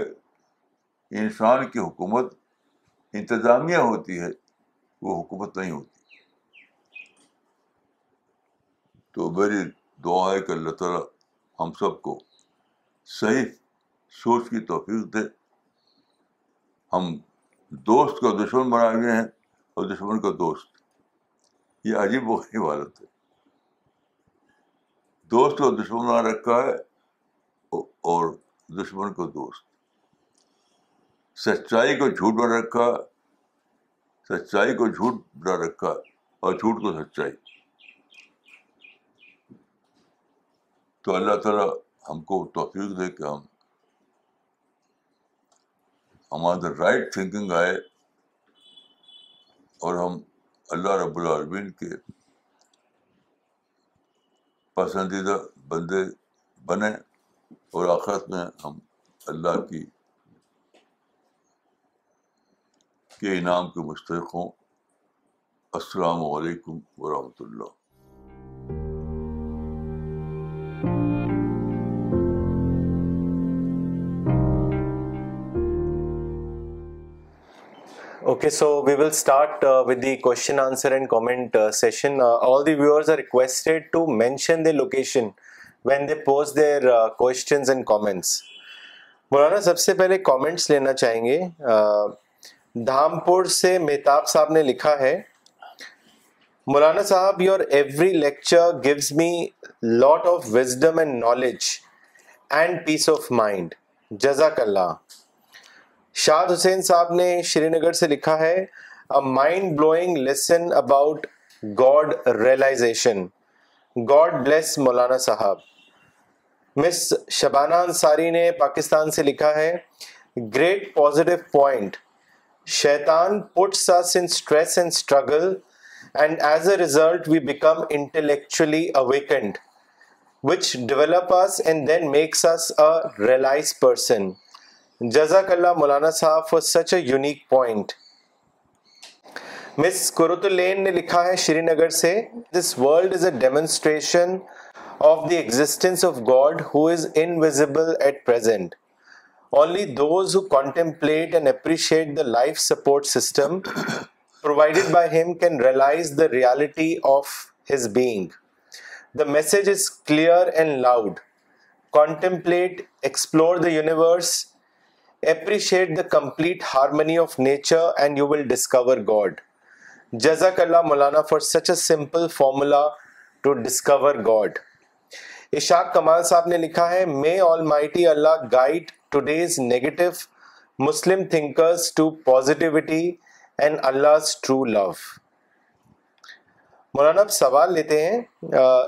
انسان کی حکومت انتظامیہ ہوتی ہے وہ حکومت نہیں ہوتی تو میری دعا ہے کہ اللہ تعالیٰ ہم سب کو صحیح سوچ کی توفیق دے ہم دوست کا دشمن بنا ہوئے ہیں اور دشمن کا دوست یہ عجیب و غریب حالت ہے دوست کو دشمن بنا رکھا ہے اور دشمن کو دوست سچائی کو جھوٹ بنا رکھا سچائی کو جھوٹ بنا رکھا اور جھوٹ کو سچائی تو اللہ تعالیٰ ہم کو توفیق دے کہ ہمارے رائٹ تھنکنگ آئے اور ہم اللہ رب العالمین کے پسندیدہ بندے بنے اور آخرت میں ہم اللہ کی کے انعام کے مستحق ہوں السلام علیکم ورحمۃ اللہ okay so we will start with the question and comment session all the viewers are request to mention their location when they pose their questions and comments مولانا سب سے پہلے کامنٹس لینا چاہیں گے دھامپور سے مہتاب صاحب نے لکھا ہے مولانا صاحب your every lecture gives me lot of wisdom and knowledge and peace of mind جزاک اللہ شاد حسین صاحب نے شری نگر سے لکھا ہے mind blowing lesson about God realization God bless مولانا صاحب مس شبانہ انصاری نے پاکستان سے لکھا ہے گریٹ پازیٹو پوائنٹ شیطان puts us in distress and struggle and as a result we become intellectually awakened which develop us and then makes us a realize person جزاک اللہ مولانا صاحب for such a unique point miss الین نے لکھا ہے شری نگر سے this world is a demonstration of the existence of God who is invisible at present only those who contemplate and appreciate the life support system provided by him can realize the reality of his being the message is clear and loud contemplate explore the universe appreciate the complete harmony of nature and you will discover God جزاک اللہ مولانا for such a simple formula to discover God Ishaq Kamal صاحب نے لکھا ہے may almighty Allah Allah guide to negative Muslim thinkers positivity and true love مولانا اب سوال لیتے ہیں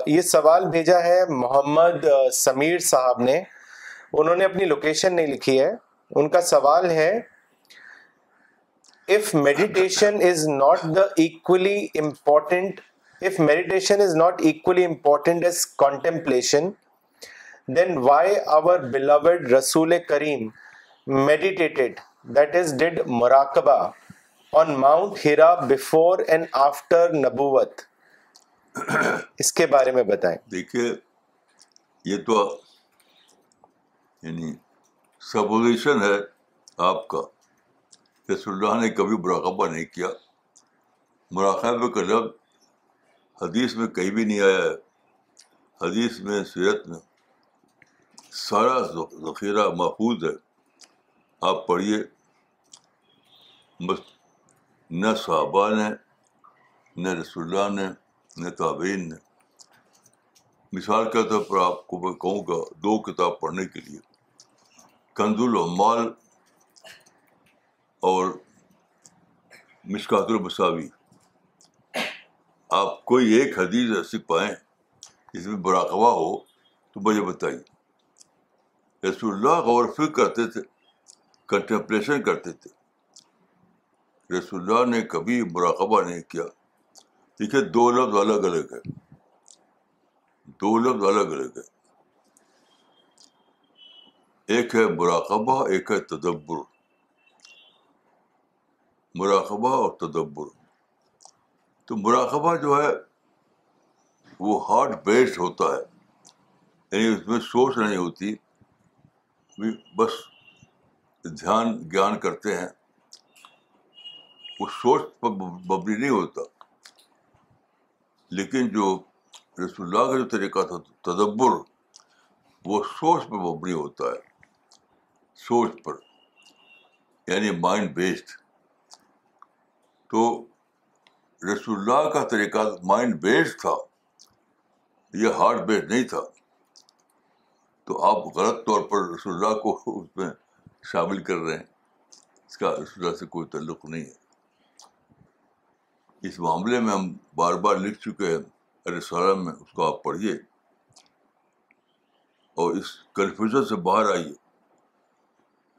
یہ سوال بھیجا ہے محمد سمیر صاحب نے انہوں نے اپنی لوکیشن نہیں لکھی ہے ان کا سوال ہے if meditation is not the equally important if meditation is not equally important as contemplation then why our beloved رسول کریم میڈیٹیٹڈ دیٹ از ڈیڈ مراقبہ on Mount Hira before and after نبوت اس کے بارے میں بتائیں دیکھیے یہ تو یعنی سپوزیشن ہے آپ کا رسول اللہ نے کبھی مراقبہ نہیں کیا مراقبہ کا لفظ حدیث میں کہیں بھی نہیں آیا ہے حدیث میں سیرت میں سارا ذخیرہ محفوظ ہے آپ پڑھیے بس نہ صحابہ نے نہ رسول اللہ نے نہ تابعین نے مثال کے طور پر آپ کو میں کہوں گا دو کتاب پڑھنے کے لیے و مال اور مشکات المساوی آپ کوئی ایک حدیث ایسی پائیں جس میں براقبہ ہو تو مجھے بتائیے رسول اللہ غور فکر کرتے تھے کنٹمپلیشن کرتے تھے رسول اللہ نے کبھی مراقبہ نہیں کیا دیکھیے دو لفظ الگ الگ ہے دو لفظ الگ الگ ہے ایک ہے مراقبہ ایک ہے تدبر مراقبہ اور تدبر تو مراقبہ جو ہے وہ ہارڈ بیسڈ ہوتا ہے یعنی اس میں سوچ نہیں ہوتی بس دھیان گیان کرتے ہیں وہ سوچ پر ببری نہیں ہوتا لیکن جو رسول اللہ کا جو طریقہ تھا تدبر وہ سوچ پہ ببری ہوتا ہے سوچ پر یعنی مائنڈ بیسڈ تو رسول اللہ کا طریقہ مائنڈ بیسڈ تھا یہ ہارڈ بیسڈ نہیں تھا تو آپ غلط طور پر رسول اللہ کو اس میں شامل کر رہے ہیں اس کا رسول اللہ سے کوئی تعلق نہیں ہے اس معاملے میں ہم بار بار لکھ چکے ہیں عرصہ میں اس کو آپ پڑھیے اور اس کنفیوژن سے باہر آئیے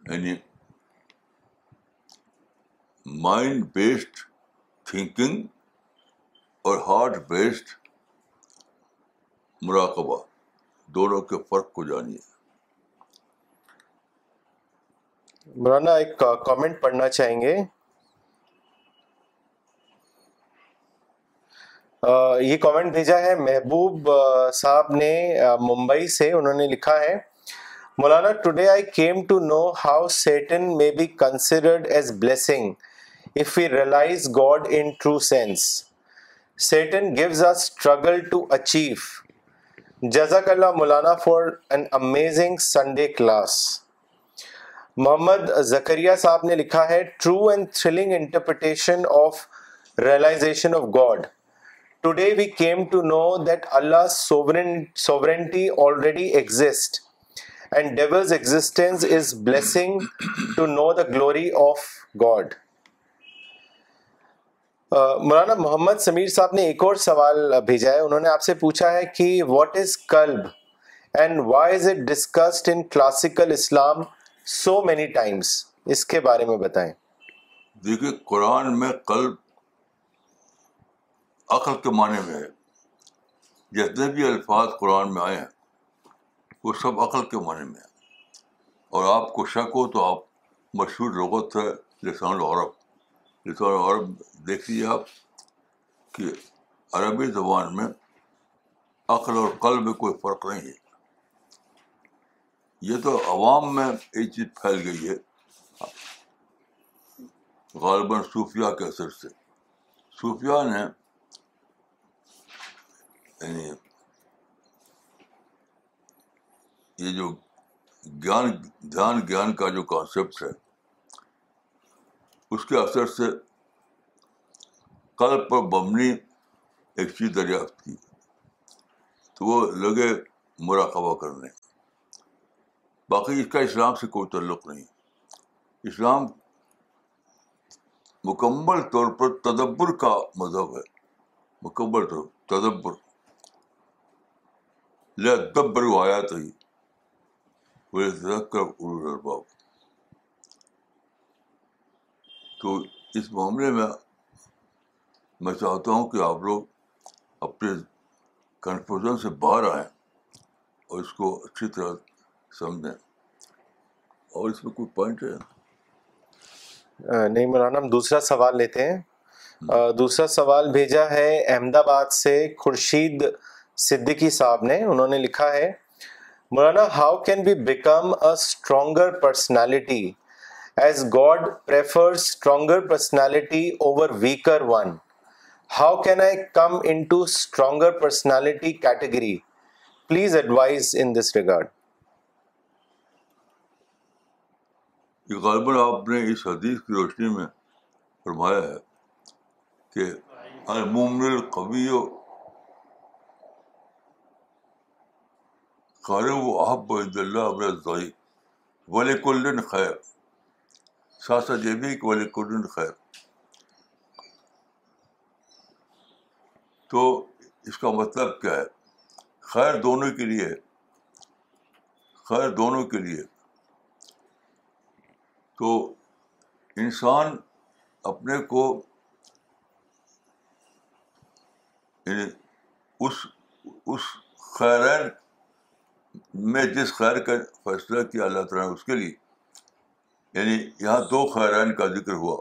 یعنی مائنڈ بیسڈ تھنکنگ اور ہارٹ بیسڈ مراقبہ دونوں کے فرق کو جانیے مولانا ایک کامنٹ پڑھنا چاہیں گے یہ کامنٹ بھیجا ہے محبوب صاحب نے ممبئی سے انہوں نے لکھا ہے مولانا today I came to know how Satan may be considered as blessing of God in true sense Satan gives a struggle to achieve جزاک اللہ مولانا for an amazing Sunday class Muhammad Zakariya صاحب نے لکھا ہے true and thrilling interpretation of realization of God today we came to know that Allah sovereignty already exist and devil's existence is blessing to know the glory of God مولانا محمد سمیر صاحب نے ایک اور سوال بھیجا ہے انہوں نے آپ سے پوچھا ہے کہ what is club and why is it discussed in classical Islam so many times اس کے بارے میں بتائیں دیکھیے قرآن میں کلب عقل کے معنی میں ہے جتنے بھی الفاظ قرآن میں آئے ہیں وہ سب عقل کے معنی میں ہے اور آپ کو شک ہو تو آپ مشہور لغت ہے لسان العرب لسان العرب دیکھ لیجیے آپ کہ عربی زبان میں عقل اور قلب میں کوئی فرق نہیں ہے یہ تو عوام میں ایک چیز پھیل گئی ہے غالباً صوفیہ کے اثر سے صوفیہ نے یعنی یہ جو گیان دھیان گیان کا جو کانسیپٹ ہے اس کے اثر سے قلب پر بمنی ایک چیز دریافت کی تو وہ لگے مراقبہ کرنے باقی اس کا اسلام سے کوئی تعلق نہیں اسلام مکمل طور پر تدبر کا مذہب ہے مکمل طور پر تدبر لدبر آیا تو ہی الباب تو اس معاملے میں میں چاہتا ہوں کہ آپ لوگ اپنے کنفیوژن سے باہر آئیں اور اس کو اچھی طرح سمجھیں اور اس میں کوئی پوائنٹ ہے نہیں مولانا ہم دوسرا سوال لیتے ہیں دوسرا سوال بھیجا ہے احمد آباد سے خورشید صدیقی صاحب نے انہوں نے لکھا ہے مولانا how can be become a stronger personality as God prefer stronger personality over weaker one how can I come into stronger personality category please advise in this regard یہ غالباً آپ نے اس حدیث کی روشنی میں فرمایا ہے کہ مومن القوی خیر و عید اللہ ولی کلن خیر بھی کہ ولی کلن خیر تو اس کا مطلب کیا ہے خیر دونوں کے لیے خیر دونوں کے لیے تو انسان اپنے کو یعنی اس اس خیرین میں جس خیر کا فیصلہ کیا اللہ تعالیٰ نے اس کے لیے یعنی یہاں دو خیرین کا ذکر ہوا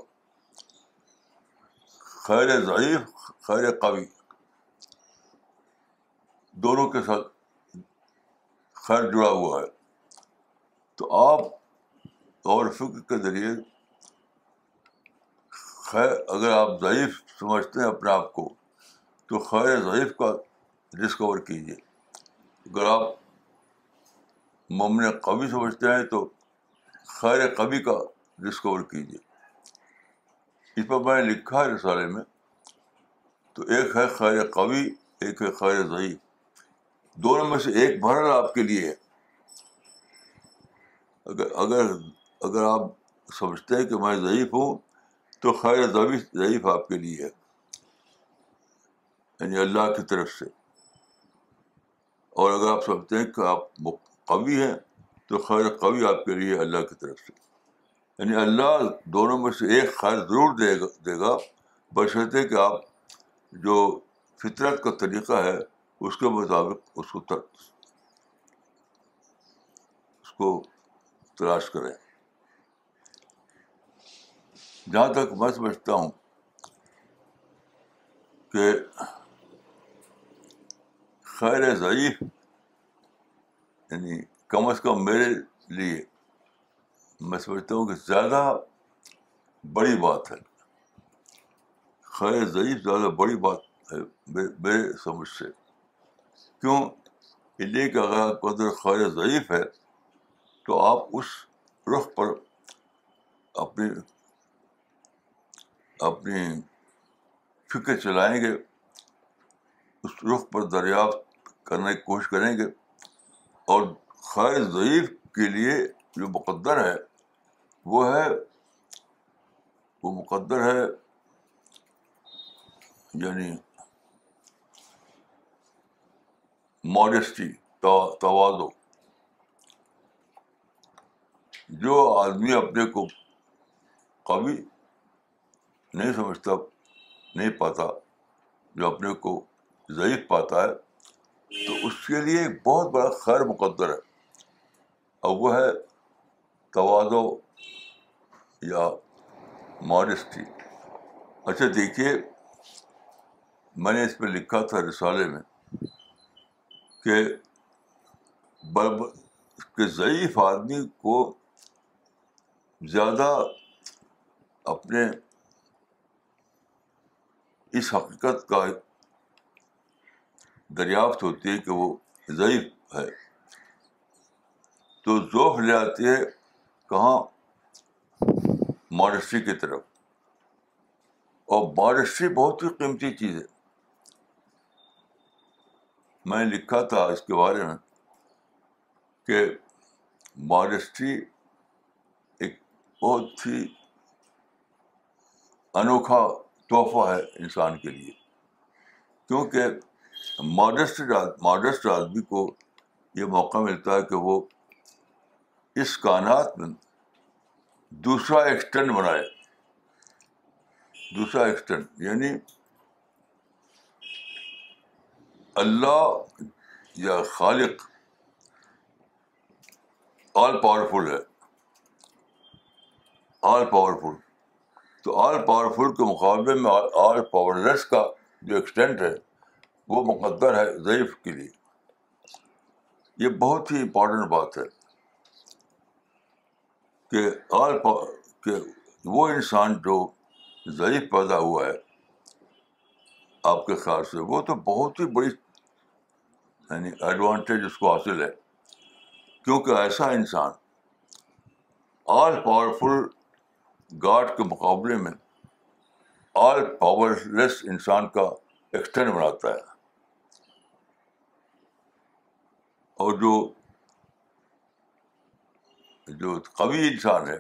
خیر ضعیف خیر قوی دونوں کے ساتھ خیر جڑا ہوا ہے تو آپ اور فکر کے ذریعے خیر اگر آپ ضعیف سمجھتے ہیں اپنے آپ کو تو خیر ضعیف کا ڈسکور کیجیے اگر آپ ممن قبی سمجھتے ہیں تو خیر قبی کا ڈسکور کیجیے اس پر میں نے لکھا ہے رسالے میں تو ایک ہے خیر قوی ایک ہے خیر ضعیف دونوں میں سے ایک بھر آپ کے لیے ہے اگر اگر اگر آپ سمجھتے ہیں کہ میں ضعیف ہوں تو خیر ضوی ضعیف آپ کے لیے ہے یعنی اللہ کی طرف سے اور اگر آپ سمجھتے ہیں کہ آپ قوی ہیں تو خیر قوی آپ کے لیے اللہ کی طرف سے یعنی اللہ دونوں میں سے ایک خیر ضرور دے گا دے گا کہ آپ جو فطرت کا طریقہ ہے اس کے مطابق اس اس کو کو تر... تلاش کریں جہاں تک میں سمجھتا ہوں کہ خیر ضعیف یعنی کم از کم میرے لیے میں سمجھتا ہوں کہ زیادہ بڑی بات ہے خیر ضعیف زیادہ بڑی بات ہے میرے سمجھ سے کیوں لیے کہ اگر قدرت خیر ضعیف ہے تو آپ اس رخ پر اپنی اپنی فکر چلائیں گے اس رخ پر دریافت کرنے کی کوشش کریں گے اور خیر ضعیف کے لیے جو مقدر ہے وہ ہے وہ مقدر ہے یعنی ماڈیسٹی توازو جو آدمی اپنے کو قوی نہیں سمجھتا نہیں پاتا جو اپنے کو ضعیف پاتا ہے تو اس کے لیے ایک بہت بڑا خیر مقدر ہے اور وہ ہے توازو یا ماڈسٹی اچھا دیکھیے میں نے اس پہ لکھا تھا رسالے میں کہ کے ضعیف آدمی کو زیادہ اپنے اس حقیقت کا دریافت ہوتی ہے کہ وہ ضعیف ہے تو ذوف لے آتی ہے کہاں مارسٹری کی طرف اور مارسٹری بہت ہی قیمتی چیز ہے میں لکھا تھا اس کے بارے میں کہ مارسٹری ایک بہت ہی انوکھا تحفہ ہے انسان کے لیے کیونکہ ماڈسٹ ماڈسٹ آدمی کو یہ موقع ملتا ہے کہ وہ اس کائنات میں دوسرا ایکسٹینڈ بنائے دوسرا ایکسٹینڈ یعنی اللہ یا خالق آل پاورفل ہے آل پاورفل تو آل پاورفل کے مقابلے میں آل پاور لیس کا جو ایکسٹینٹ ہے وہ مقدر ہے ضعیف کے لیے یہ بہت ہی امپورٹنٹ بات ہے کہ آل پا... کہ وہ انسان جو ضعیف پیدا ہوا ہے آپ کے خیال سے وہ تو بہت ہی بڑی یعنی ایڈوانٹیج اس کو حاصل ہے کیونکہ ایسا انسان آل پاورفل گاڈ کے مقابلے میں آل پاور لیس انسان کا ایکسٹینڈ بناتا ہے اور جو جو قوی انسان ہے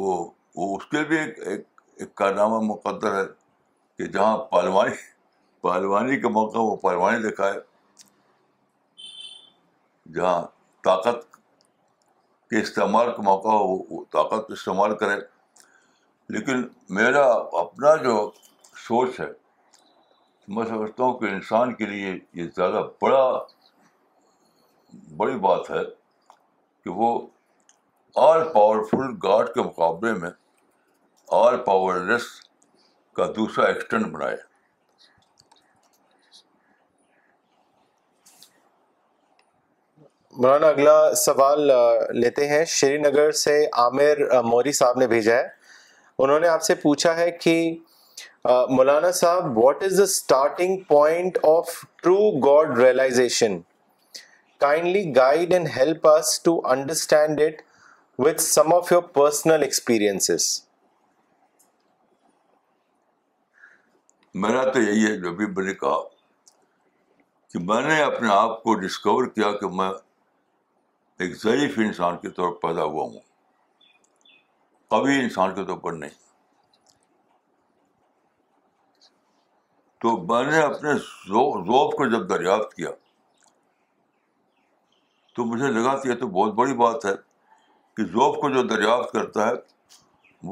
وہ وہ اس کے بھی ایک ایک ایک کارنامہ مقدر ہے کہ جہاں پہلوانی پہلوانی کا موقع وہ پہلوانی دکھائے جہاں طاقت کے استعمال کا موقع ہو وہ طاقت استعمال کرے لیکن میرا اپنا جو سوچ ہے میں سمجھتا ہوں کہ انسان کے لیے یہ زیادہ بڑا بڑی بات ہے کہ وہ آل پاورفل گاڈ کے مقابلے میں آل پاور لیس کا دوسرا ایکسٹینڈ بنائے مولانا اگلا سوال لیتے ہیں شری نگر سے عامر موری صاحب نے بھیجا ہے انہوں نے آپ سے پوچھا ہے کہ مولانا صاحب what is the starting point of true God realization kindly guide and help us to understand it with some of your personal experience میرا تو یہی ہے جو بھی کہا کہ میں نے اپنے آپ کو ڈسکور کیا کہ میں ایک ضعیف انسان کے طور پر پیدا ہوا ہوں کبھی انسان کے طور پر نہیں تو میں نے اپنے ذوق کو جب دریافت کیا تو مجھے لگا کہ یہ تو بہت بڑی بات ہے کہ ذوق کو جو دریافت کرتا ہے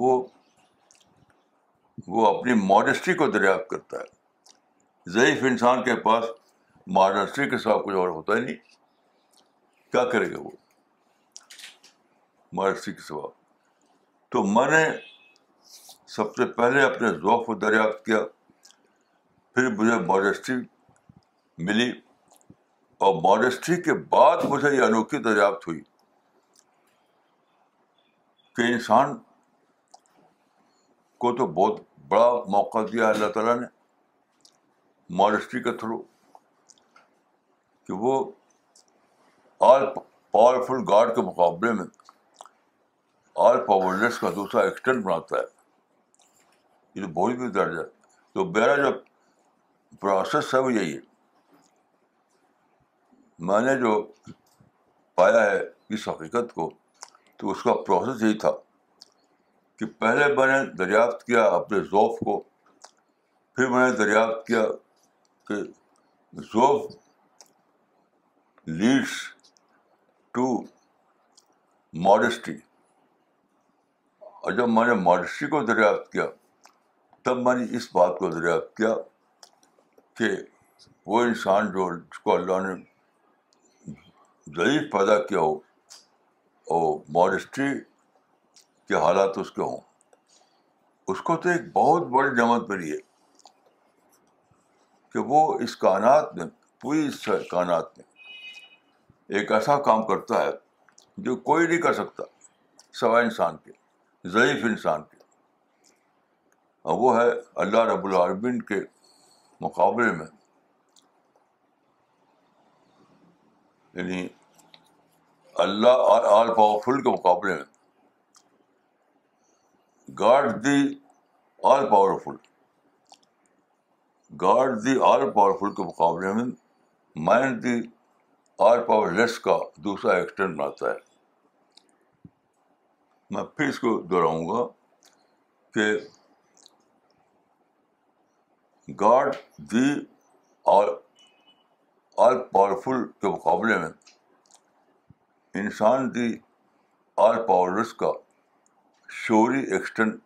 وہ وہ اپنی ماڈسٹی کو دریافت کرتا ہے ضعیف انسان کے پاس ماڈسٹری کے ساتھ کچھ اور ہوتا ہی نہیں کیا کرے گا وہ ماڈسٹری کے سوا تو میں نے سب سے پہلے اپنے ذوق کو دریافت کیا پھر مجھے ماڈسٹری ملی اور مانسٹری کے بعد مجھے یہ انوکھی دریافت ہوئی کہ انسان کو تو بہت بڑا موقع دیا ہے اللہ تعالیٰ نے مانسٹری کے تھرو کہ وہ آل پاورفل گارڈ کے مقابلے میں آل پاورلیس کا دوسرا ایکسٹینڈ بناتا ہے یہ تو بہت بھی درج ہے تو میرا جو پروسیس ہے وہ یہی ہے میں نے جو پایا ہے اس حقیقت کو تو اس کا پروسیس یہی تھا کہ پہلے میں نے دریافت کیا اپنے ذوف کو پھر میں نے دریافت کیا کہ ذوف لیڈس ٹو ماڈسٹی اور جب میں نے ماڈسٹی کو دریافت کیا تب میں نے اس بات کو دریافت کیا کہ وہ انسان جو جس کو اللہ نے ضعیف پیدا کیا ہو اور ماڈسٹری کے حالات اس کے ہوں اس کو تو ایک بہت بڑی نعمت ملی ہے کہ وہ اس کائنات میں پوری اس کائنات میں ایک ایسا کام کرتا ہے جو کوئی نہیں کر سکتا سوائے انسان کے ضعیف انسان کے اور وہ ہے اللہ رب العالمین کے مقابلے میں یعنی اللہ پاور فل کے مقابلے میں God the all powerful God the all powerful کے مقابلے میں mind the all powerless کا دوسرا ایکسٹینڈ بناتا ہے میں پھر اس کو دہراؤں گا کہ God the all all powerful کے مقابلے میں انسان دی آل پاورس کا شوری ایکسٹینڈ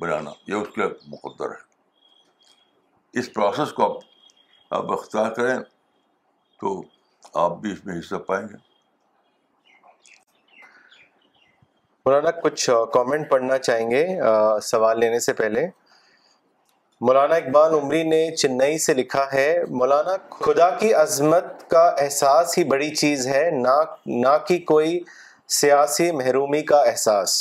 بنانا یہ اس کے مقدر ہے اس پروسیس کو آپ آپ اختیار کریں تو آپ بھی اس میں حصہ پائیں گے مولانا کچھ کامنٹ پڑھنا چاہیں گے سوال لینے سے پہلے مولانا اقبال عمری نے چنئی سے لکھا ہے مولانا خدا کی عظمت کا احساس ہی بڑی چیز ہے نہ کہ کوئی سیاسی محرومی کا احساس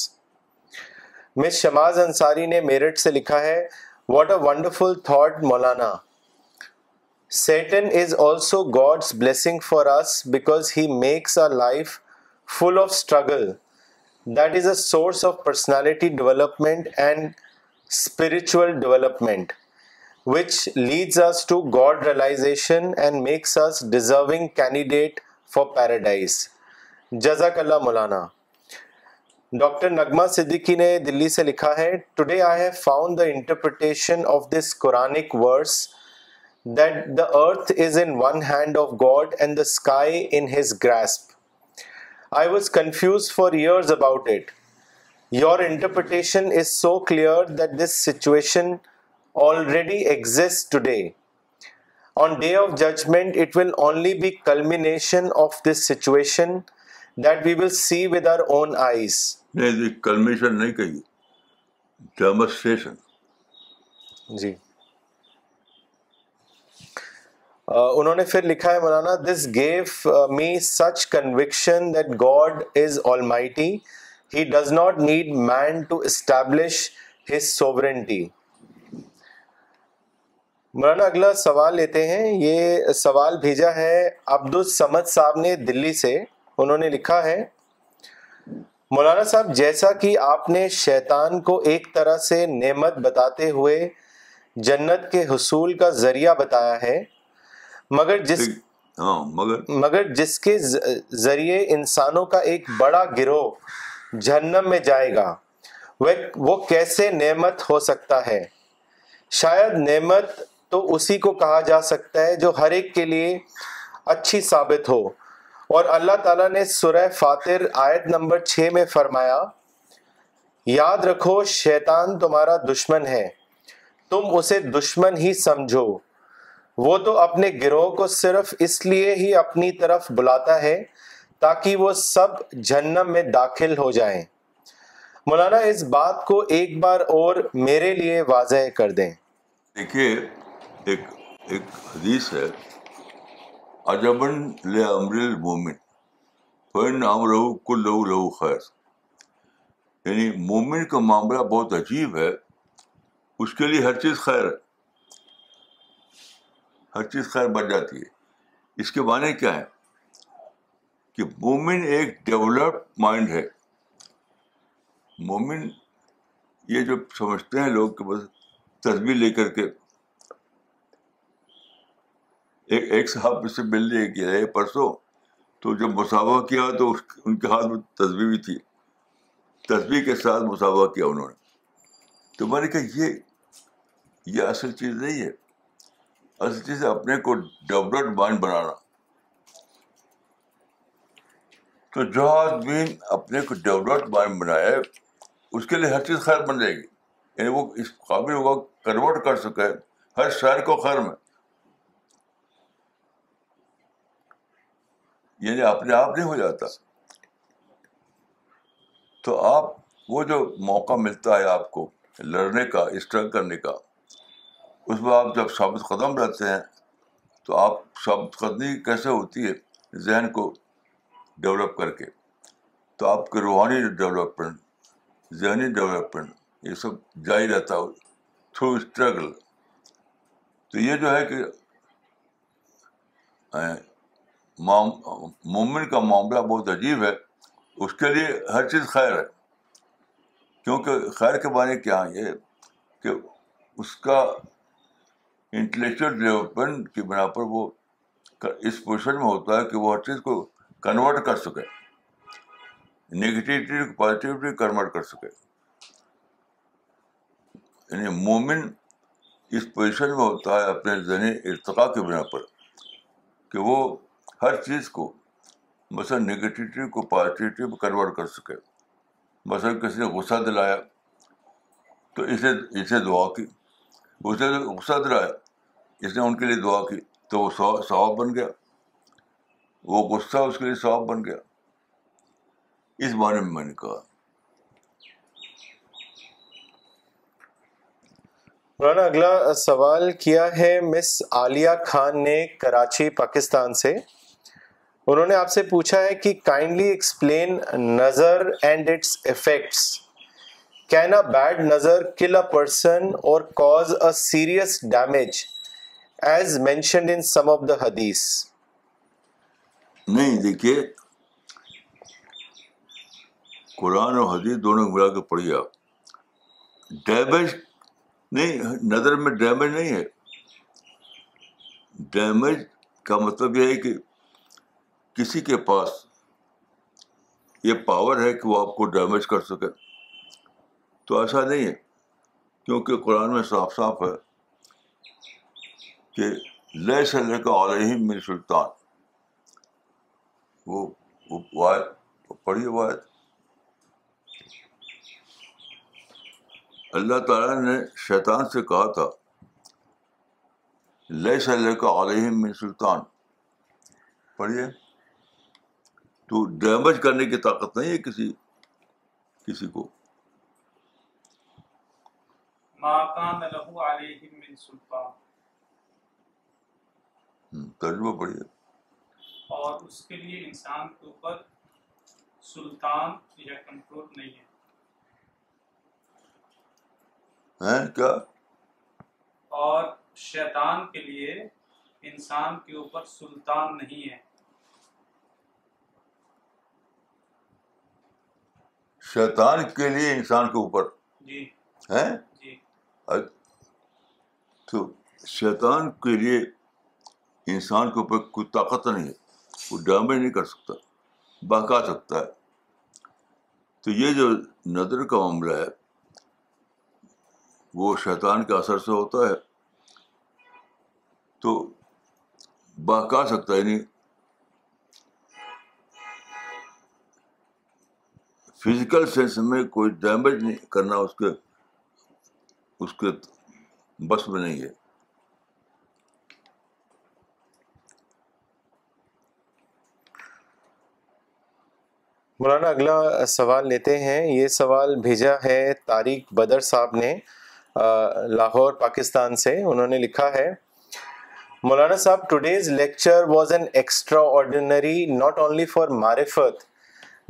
مس شماز انصاری نے میرٹھ سے لکھا ہے what a wonderful thought Maulana Satan is also God's blessing for us because he makes our life full of struggle that is a source of personality development and spiritual development which leads us to God realization and makes us deserving candidate for paradise جزاک اللہ مولانا ڈاکٹر نغمہ صدیقی نے دلی سے لکھا ہے today I have found the interpretation of this Quranic verse that the earth is in one hand of God and the sky in his grasp I was confused for years about it your interpretation is so clear that this situation already exist today on day of judgment it will only be culmination of this situation that we will see with our own eyes نہیں ڈیمونسٹریشن جی انہوں نے پھر لکھا ہے مولانا this give me such conviction that God is almighty he does not need man to establish his sovereignty مولانا اگلا سوال لیتے ہیں یہ سوال بھیجا ہے عبد السمد صاحب نے نے دلی سے انہوں لکھا ہے مولانا صاحب جیسا کہ آپ نے شیطان کو ایک طرح سے نعمت بتاتے ہوئے جنت کے حصول کا ذریعہ بتایا ہے مگر جس ہاں، مگر جس کے ذریعے انسانوں کا ایک بڑا گروہ جہنم میں جائے گا وہ کیسے نعمت ہو سکتا ہے شاید نعمت تو اسی کو کہا جا سکتا ہے جو ہر ایک کے لیے اچھی ثابت ہو اور اللہ تعالیٰ نے سورہ فاتر آیت نمبر چھ میں فرمایا یاد رکھو شیطان تمہارا دشمن ہے تم اسے دشمن ہی سمجھو وہ تو اپنے گروہ کو صرف اس لیے ہی اپنی طرف بلاتا ہے تاکہ وہ سب جہنم میں داخل ہو جائیں مولانا اس بات کو ایک بار اور میرے لیے واضح کر دیں دیکھیے مومن کا معاملہ بہت عجیب ہے اس کے لیے ہر چیز خیر ہے ہر چیز خیر بن جاتی ہے اس کے معنی کیا ہے کہ مومن ایک ڈیولپ مائنڈ ہے مومن یہ جو سمجھتے ہیں لوگ کہ بس تصویر لے کر کے ایک ایک صاحب سے مل لیے کہ پرسوں تو جب مسافہ کیا تو اس ان کے ہاتھ میں تصویر بھی تھی تصویر کے ساتھ مسافر کیا انہوں نے تو میں نے کہا یہ یہ اصل چیز نہیں ہے اصل چیز ہے اپنے کو ڈیولپڈ مائنڈ بنانا تو جو آدمی اپنے کو ڈیولپڈ مائنڈ بنائے اس کے لیے ہر چیز خیر بن جائے گی یعنی وہ اس قابل ہوگا کنورٹ کر سکے ہر شہر کو خیر میں یعنی اپنے آپ نہیں ہو جاتا تو آپ وہ جو موقع ملتا ہے آپ کو لڑنے کا اسٹرگل کرنے کا اس میں آپ جب ثابت قدم رہتے ہیں تو آپ ثابت قدمی کیسے ہوتی ہے ذہن کو ڈیولپ کر کے تو آپ کے روحانی ڈیولپمنٹ ذہنی ڈیولپمنٹ یہ سب جاری رہتا ہو تھرو اسٹرگل تو یہ جو ہے کہ مومن کا معاملہ بہت عجیب ہے اس کے لیے ہر چیز خیر ہے کیونکہ خیر کے بارے کیا کیا یہ کہ اس کا انٹلیکچل ڈیولپمنٹ کی بنا پر وہ اس پوزیشن میں ہوتا ہے کہ وہ ہر چیز کو کنورٹ کر سکے نگیٹیوٹی پازیٹیوٹی کنورٹ کر سکے یعنی مومن اس پوزیشن میں ہوتا ہے اپنے ذہنی ارتقاء کی بنا پر کہ وہ ہر چیز کو مثلاً نگیٹیوٹی کو پازیٹیوٹی میں کنورٹ کر سکے مثلاً کسی نے غصہ دلایا تو اسے اسے دعا کی اس نے غصہ دلایا اس نے ان کے لیے دعا کی تو وہ ثواب بن گیا وہ غصہ اس اس کے لیے بن گیا بارے میں میں نے کہا مولانا اگلا سوال کیا ہے مس آلیا خان نے کراچی پاکستان سے انہوں نے آپ سے پوچھا ہے کہ kindly explain nazar and its effects can a bad nazar kill a person or cause serious damage as mentioned in some of the hadith نہیں دیکھیے قرآن اور حدیث دونوں ملا کے پڑھیے آپ ڈیمیج نہیں نظر میں ڈیمیج نہیں ہے ڈیمیج کا مطلب یہ ہے کہ کسی کے پاس یہ پاور ہے کہ وہ آپ کو ڈیمیج کر سکے تو ایسا نہیں ہے کیونکہ قرآن میں صاف صاف ہے کہ لے سے علیہ من سلطان وہ آیت پڑھی وہ آیت اللہ تعالیٰ نے شیطان سے کہا تھا لئے صلی کا علیہ من سلطان پڑھیے تو ڈیمیج کرنے کی طاقت نہیں ہے کسی کسی کو ترجمہ پڑھیے اور اس کے لیے انسان کے اوپر سلطان یا کنٹرول نہیں ہے کیا اور شیطان کے لیے انسان کے اوپر سلطان نہیں ہے شیطان کے لیے انسان کے اوپر جی, جی۔ تو شیطان کے لیے انسان کے اوپر کوئی طاقت نہیں ہے وہ ڈیمیج نہیں کر سکتا بہکا سکتا ہے تو یہ جو نظر کا معاملہ ہے وہ شیطان کے اثر سے ہوتا ہے تو بہکا سکتا ہے یعنی فزیکل سینس میں کوئی ڈیمیج نہیں کرنا اس کے اس کے بس میں نہیں ہے مولانا اگلا سوال لیتے ہیں یہ سوال بھیجا ہے طارق بدر صاحب نے لاہور پاکستان سے انہوں نے لکھا ہے Maulana Sahab today's lecture was an extraordinary not only for marifat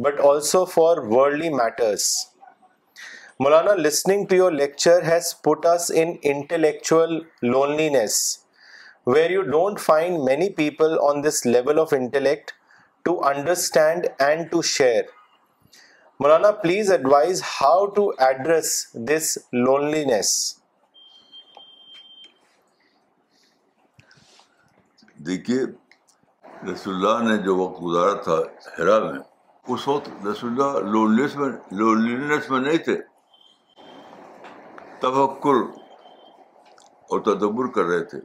but also for worldly matters Maulana listening to your lecture has us in intellectual loneliness you don't find many people on this level of intellect to understand and to share Maulana please advise how to address this lonely دیکھیے رسول اللہ نے جو وقت گزارا تھا میں اس وقت رسول اللہ میں میں نہیں تھے تبکر اور تدبر کر رہے تھے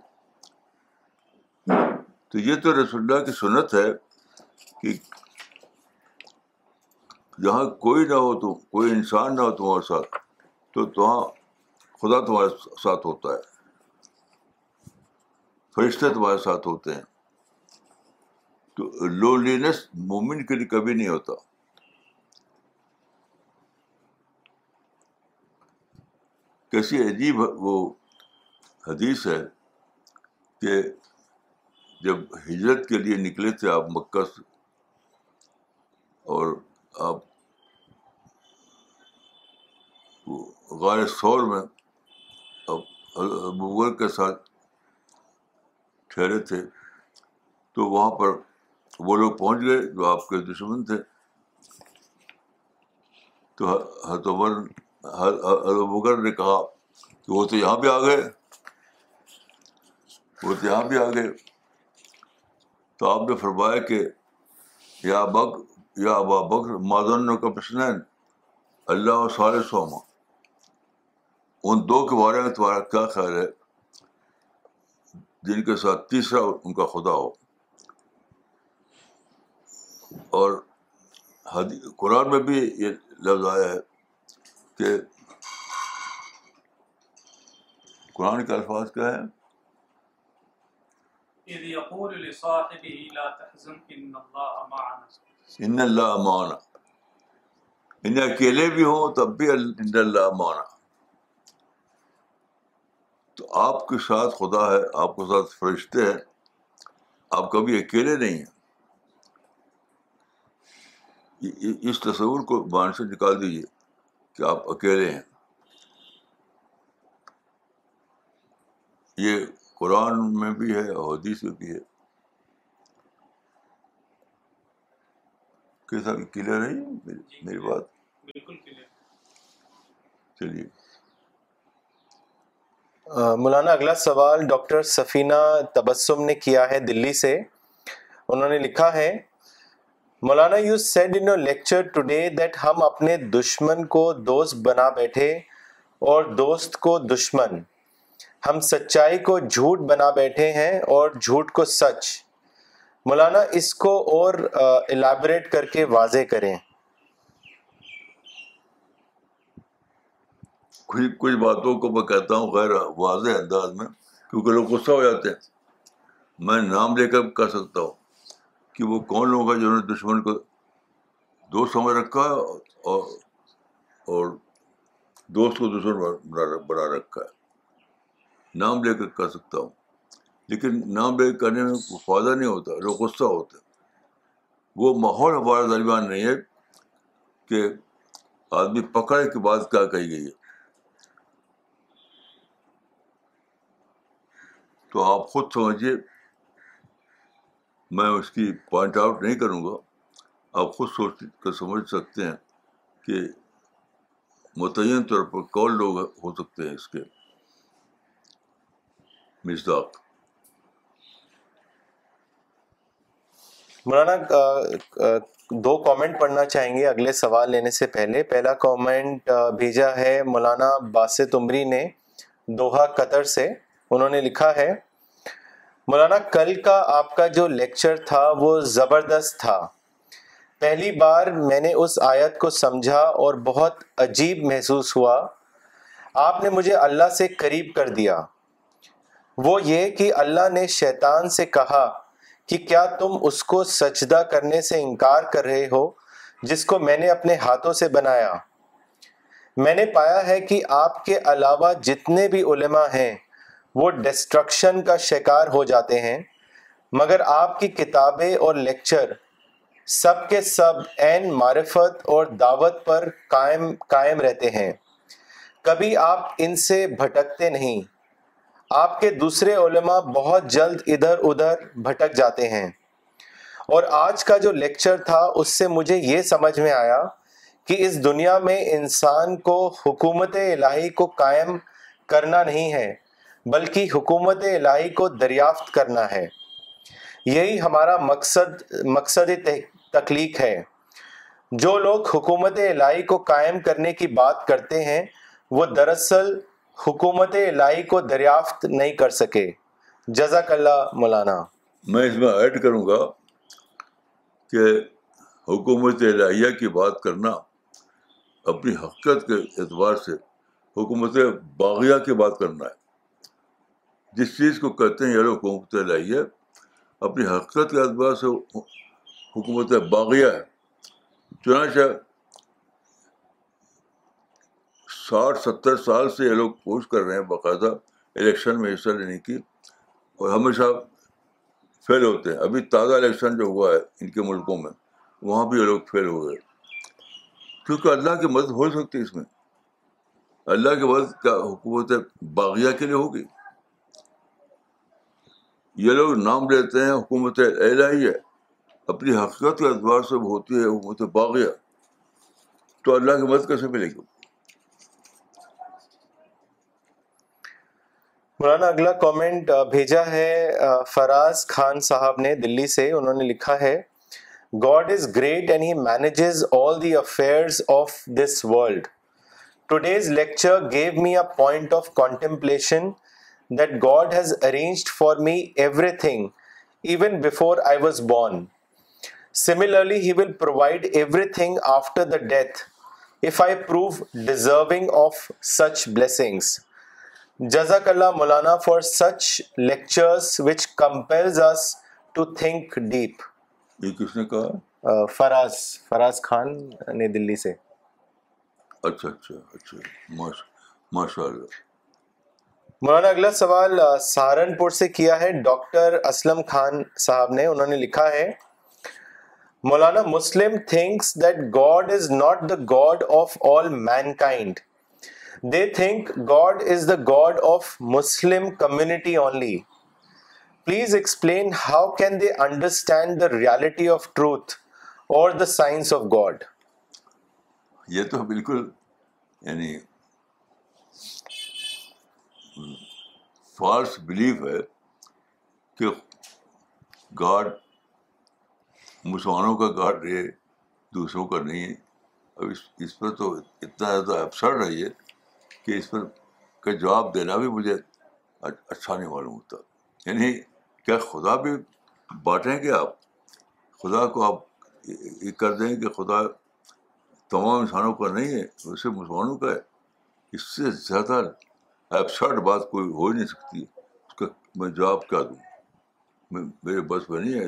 تو یہ تو رسول اللہ کی سنت ہے جہاں کوئی نہ ہو تو کوئی انسان نہ ہو تمہارے ساتھ تو وہاں خدا تمہارے ساتھ ہوتا ہے فرشتے تمہارے ساتھ ہوتے ہیں تو لونلینس مومن کے لیے کبھی نہیں ہوتا کیسی عجیب وہ حدیث ہے کہ جب ہجرت کے لیے نکلے تھے آپ مکہ اور آپ غیر شور میں مغل کے ساتھ ٹھہرے تھے تو وہاں پر وہ لوگ پہنچ گئے جو آپ کے دشمن تھے تو ہتومر ادوبر نے کہا کہ وہ تو یہاں بھی آ گئے وہ تو یہاں بھی آ گئے تو آپ نے فرمایا کہ یا بگ یا ابا بکر مادن کا پسنین اللہ سال سوما ان دو کے بارے میں تمہارا کیا خیال ہے جن کے ساتھ تیسرا ان کا خدا ہو اور قرآن میں بھی یہ لفظ آیا ہے کہ قرآن کے الفاظ کیا ہے اذ يقول لصاحبه لا تحزن ان الله معنا ان اللہ مانا انہیں اکیلے بھی ہوں تب بھی ان اللہ مانا تو آپ کے ساتھ خدا ہے آپ کے ساتھ فرشتے ہیں آپ کبھی اکیلے نہیں ہیں اس تصور کو بان سے نکال دیجیے کہ آپ اکیلے ہیں یہ قرآن میں بھی ہے حدیث میں بھی ہے کیسا کلیئر ہے میری جی، بات چلیے مولانا اگلا سوال ڈاکٹر سفینہ تبسم نے کیا ہے دلی سے انہوں نے لکھا ہے مولانا you said in lecture today that ہم اپنے دشمن کو دوست بنا بیٹھے اور دوست کو دشمن ہم سچائی کو جھوٹ بنا بیٹھے ہیں اور جھوٹ کو سچ مولانا اس کو اور الیبریٹ کر کے واضح کریں کچھ کچھ باتوں کو میں کہتا ہوں غیر واضح انداز میں کیونکہ لوگ غصہ ہو جاتے ہیں میں نام لے کر کہہ سکتا ہوں کہ وہ کون لوگ ہیں جنہوں نے دشمن کو دوست سمجھ رکھا ہے اور اور دوست کو دشمن بنا رکھا ہے نام لے کر کہہ سکتا ہوں لیکن نام بے کرنے میں کوئی فائدہ نہیں ہوتا لوگ غصہ ہوتا وہ ماحول ہمارا درمیان نہیں ہے کہ آدمی پکڑے کے بعد کیا کہی گئی ہے تو آپ خود سمجھیے میں اس کی پوائنٹ آؤٹ نہیں کروں گا آپ خود سوچ سمجھ سکتے ہیں کہ متعین طور پر کون لوگ ہو سکتے ہیں اس کے مزد مولانا دو کامنٹ پڑھنا چاہیں گے اگلے سوال لینے سے پہلے پہلا کامنٹ بھیجا ہے مولانا باسط عمری نے دوہا قطر سے انہوں نے لکھا ہے مولانا کل کا آپ کا جو لیکچر تھا وہ زبردست تھا پہلی بار میں نے اس آیت کو سمجھا اور بہت عجیب محسوس ہوا آپ نے مجھے اللہ سے قریب کر دیا وہ یہ کہ اللہ نے شیطان سے کہا کہ کیا تم اس کو سجدہ کرنے سے انکار کر رہے ہو جس کو میں نے اپنے ہاتھوں سے بنایا میں نے پایا ہے کہ آپ کے علاوہ جتنے بھی علماء ہیں وہ ڈسٹرکشن کا شکار ہو جاتے ہیں مگر آپ کی کتابیں اور لیکچر سب کے سب عین معرفت اور دعوت پر قائم قائم رہتے ہیں کبھی آپ ان سے بھٹکتے نہیں آپ کے دوسرے علماء بہت جلد ادھر ادھر بھٹک جاتے ہیں اور آج کا جو لیکچر تھا اس سے مجھے یہ سمجھ میں آیا کہ اس دنیا میں انسان کو حکومت الہی کو قائم کرنا نہیں ہے بلکہ حکومت الہی کو دریافت کرنا ہے یہی ہمارا مقصد مقصد تخلیق ہے جو لوگ حکومت الہی کو قائم کرنے کی بات کرتے ہیں وہ دراصل حکومت الہی کو دریافت نہیں کر سکے جزاک اللہ مولانا میں اس میں ایڈ کروں گا کہ حکومت الہیہ کی بات کرنا اپنی حقیقت کے اعتبار سے حکومت باغیہ کی بات کرنا ہے جس چیز کو کہتے ہیں لوگ حکومت الہیہ اپنی حقیقت کے اعتبار سے حکومت باغیہ ہے چنانچہ ساٹھ ستر سال سے یہ لوگ کوشش کر رہے ہیں باقاعدہ الیکشن میں حصہ لینے کی اور ہمیشہ فیل ہوتے ہیں ابھی تازہ الیکشن جو ہوا ہے ان کے ملکوں میں وہاں بھی یہ لوگ فیل ہو گئے کیونکہ اللہ کی مدد ہو سکتی ہے اس میں اللہ کی مدد کا حکومت باغیہ کے لیے ہوگی یہ لوگ نام لیتے ہیں حکومت الہی ہے اپنی حقیقت کے اعتبار سے ہوتی ہے حکومت باغیہ تو اللہ کی مدد کیسے ملے گی مولانا اگلا کومنٹ بھیجا ہے فراز خان صاحب نے دلی سے انہوں نے لکھا ہے God is great and he manages all the affairs of this world today's lecture gave me a point of contemplation that God has arranged for me everything even before I was born similarly he will provide everything after the death if I prove deserving of such blessings جزاک Allah Maulana for such lectures which compels us to think deep یہ کس نے کہا فراز فراز خان نے دلی سے اچھا اچھا, اچھا۔ ماشاء اللہ مولانا اگلا سوال سہارنپور سے کیا ہے ڈاکٹر اسلم خان صاحب نے انہوں نے لکھا ہے مولانا Muslim thinks that God is not the God of all mankind they think God is the God of Muslim community only please explain how can they understand the reality of truth or the science of God یہ تو بالکل یعنی فالس بلیف ہے کہ گاڈ مسلمانوں کا گاڈ ہے دوسروں کا نہیں ہے اب اس اس پر تو اتنا زیادہ افسر رہی ہے کہ اس پر کا جواب دینا بھی مجھے اچھا نہیں معلوم ہوتا یعنی کیا خدا بھی بانٹیں گے آپ خدا کو آپ یہ کر دیں کہ خدا تمام انسانوں کا نہیں ہے ویسے مسلمانوں کا ہے اس سے زیادہ ایپسرڈ بات کوئی ہو ہی نہیں سکتی اس کا میں جواب کیا دوں میرے بس میں نہیں ہے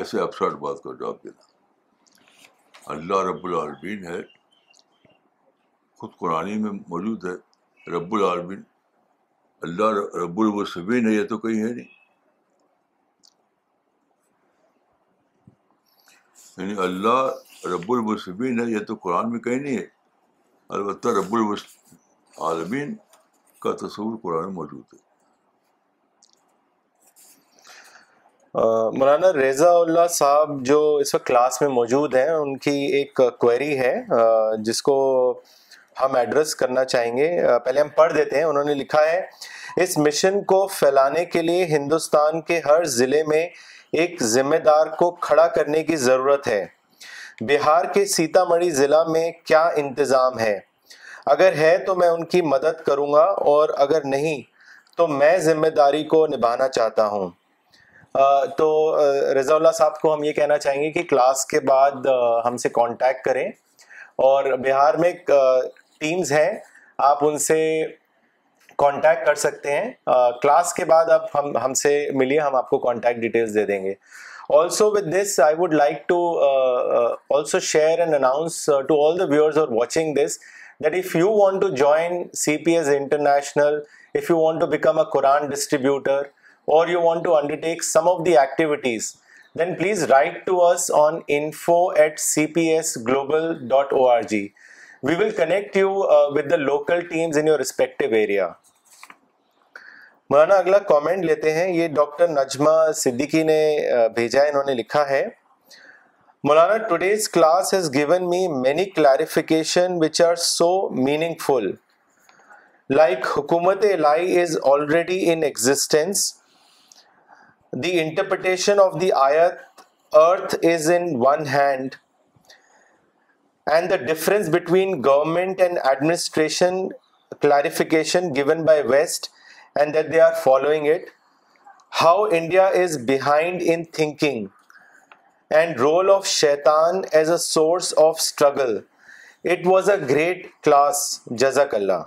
ایسے ایپسرڈ بات کا جواب دینا اللہ رب العالمین ہے خود قرآن میں موجود ہے رب العالمین اللہ رب ہے ہے یہ تو کہیں نہیں یعنی اللہ رب ہے یہ تو قرآن میں کہیں نہیں ہے البتہ رب المس عالمین کا تصور قرآن میں موجود ہے مولانا رضا اللہ صاحب جو اس وقت کلاس میں موجود ہیں ان کی ایک کوئری ہے جس کو ہم ایڈریس کرنا چاہیں گے پہلے ہم پڑھ دیتے ہیں انہوں نے لکھا ہے اس مشن کو پھیلانے کے لیے ہندوستان کے ہر ضلع میں ایک ذمہ دار کو کھڑا کرنے کی ضرورت ہے بہار کے سیتا مڑھی ضلع میں کیا انتظام ہے اگر ہے تو میں ان کی مدد کروں گا اور اگر نہیں تو میں ذمہ داری کو نبھانا چاہتا ہوں تو رضا اللہ صاحب کو ہم یہ کہنا چاہیں گے کہ کلاس کے بعد ہم سے کانٹیکٹ کریں اور بہار میں ٹیمز ہیں آپ ان سے کانٹیکٹ کر سکتے ہیں کلاس کے بعد اب ہم ہم سے ملیے ہم آپ کو کانٹیکٹ ڈیٹیلز دے دیں گے also with this I would like to also share and announce to all the viewers are watching this that if you want to join C P S international if you want to become a Quran distributor or you want to undertake some of the activities then please write to us on info at C P S global dot O R G we will connect you with the local Maulana اگلا کامنٹ لیتے ہیں یہ ڈاکٹر نجمہ صدیقی نے بھیجا ہے انہوں نے لکھا ہے Maulana today's class has given me many clarification which are so meaningful like hukumat is already in existence the interpretation of the ayat earth is in one hand and the difference between government and administration clarification given by West and that they are following it how India is behind in thinking and role of Shaitan as a source of struggle it was a great class جزاک اللہ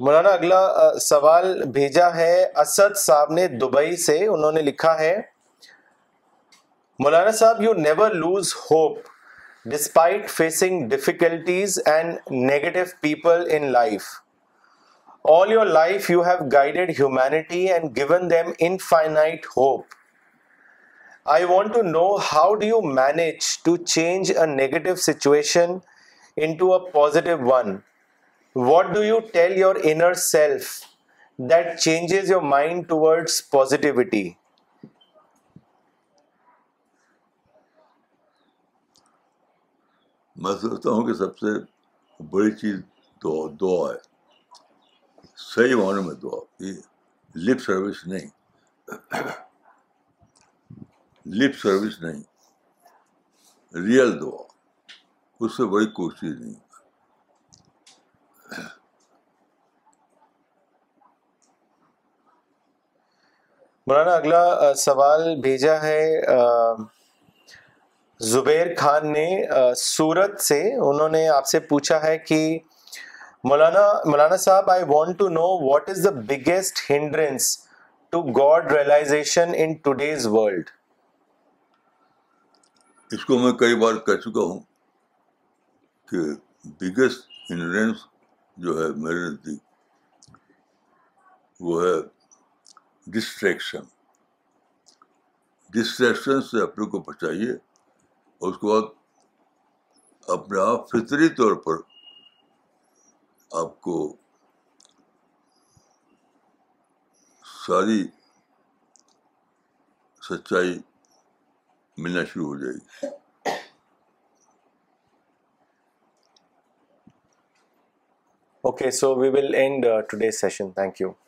مولانا اگلا سوال بھیجا ہے اسد صاحب نے دبئی سے انہوں نے لکھا ہے Maulana Sahib, you never lose hope despite facing difficulties and negative people in life. All your life you have guided humanity and given them infinite hope. I want to know, how do you manage to change a negative situation into a positive one? What do you tell your inner self that changes your mind towards positivity? میں سوچتا ہوں کہ سب سے بڑی چیز دعا دعا ہے صحیح معنوں میں دعا لپ سروس نہیں لپ سروس نہیں ریئل دعا اس سے بڑی کوشش نہیں مولانا اگلا سوال بھیجا ہے زبیر خان نے سورت سے انہوں نے آپ سے پوچھا ہے کہ مولانا مولانا صاحب I want to know what is the biggest hindrance to God realization in today's world اس کو میں کئی بار کہہ چکا ہوں کہ بگیسٹ ہنڈرنس جو ہے میرے نزدیک وہ ہے ڈسٹریکشن ڈسٹریکشن سے اپنے کو بچائیے اس کے بعد اپنے آپ فطری طور پر آپ کو ساری سچائی ملنا شروع ہو جائے گی okay so we will end today session thank you